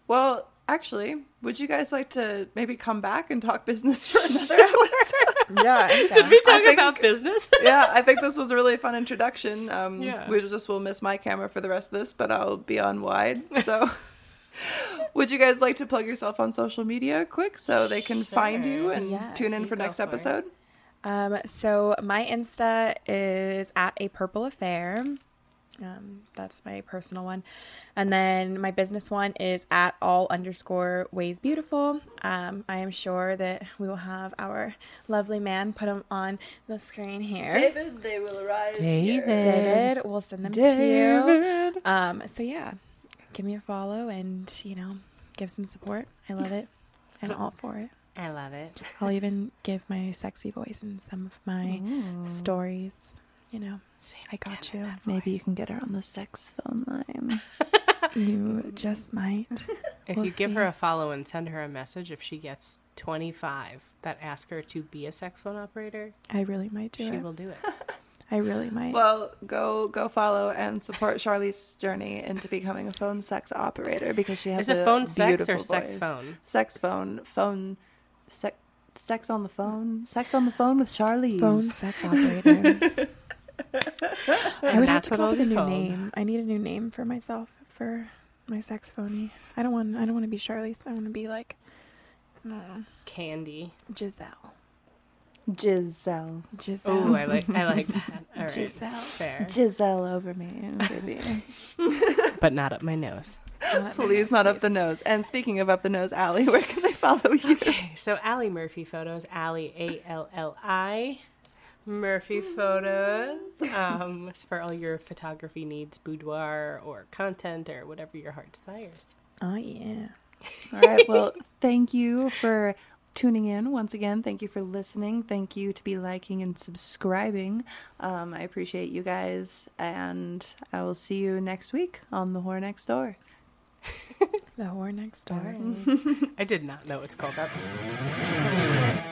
C: Well, actually, would you guys like to maybe come back and talk business for *laughs* another episode? *laughs*
B: Yeah, *laughs*
D: Did we talk
C: think-
D: about business?
C: yeah, I think this was a really fun introduction. Um,
D: Yeah.
C: We just will miss my camera for the rest of this, but I'll be on wide. So, would you guys like to plug yourself on social media quick so they can find you and
B: Yes.
C: tune in for
D: Go
C: next
D: for
C: episode?
B: Um, so my Insta is at a purple affair. Um, that's my personal one. And then my business one is at all underscore ways beautiful. Um, I am sure that we will have our lovely man put them on the screen here.
C: David, they will arrive.
A: David.
C: Here.
B: David, we'll send them to you.
A: David.
B: Um, so yeah, give me a follow and you know, give some support. I love it and all for it.
D: I love it.
B: I'll even give my sexy voice in some of my
A: Ooh.
B: stories. You know, I got you.
A: Maybe you can get her on the sex phone line. *laughs*
B: You just might. *laughs*
D: If
B: We'll
D: you give
B: see.
D: her a follow and send her a message, if she gets 25 that ask her to be a sex phone operator,
B: I really might do
D: she
B: it.
D: will do it. *laughs*
B: I really might.
C: Well, go go follow and support Charlie's journey into becoming a phone sex operator because she has
D: Is it phone sex or
C: beautiful
D: sex
C: voice.
D: phone?
C: Sex phone, phone, sex, sex on the phone, sex on the phone with Charlie.
B: phone sex operator. *laughs* I would have to
D: what
B: come up
D: it'll
B: with a new
D: called.
B: name. I need a new name for myself for my sex phony. I don't want. I don't want to be Charlese. I want to be like, I
D: Candy.
B: Giselle.
C: Giselle.
B: Giselle.
D: Oh, I like I like that. *laughs* All right.
B: Giselle.
D: Fair.
C: Giselle over me, baby. *laughs*
D: But not up my nose.
C: Please, not up the nose. And speaking of up the nose, Alli, where can they follow you?
D: Okay, so Alli Murphy photos, Alli A L L I Murphy photos. Um, for all your photography needs, boudoir or content or whatever your heart desires.
B: Oh yeah.
A: All right. Well, *laughs* thank you for tuning in once again. Thank you for listening. Thank you to be liking and subscribing. Um, I appreciate you guys, and I will see you next week on the Whore Next Door. *laughs*
B: The whore next door.
D: I did not know it's called that. *laughs*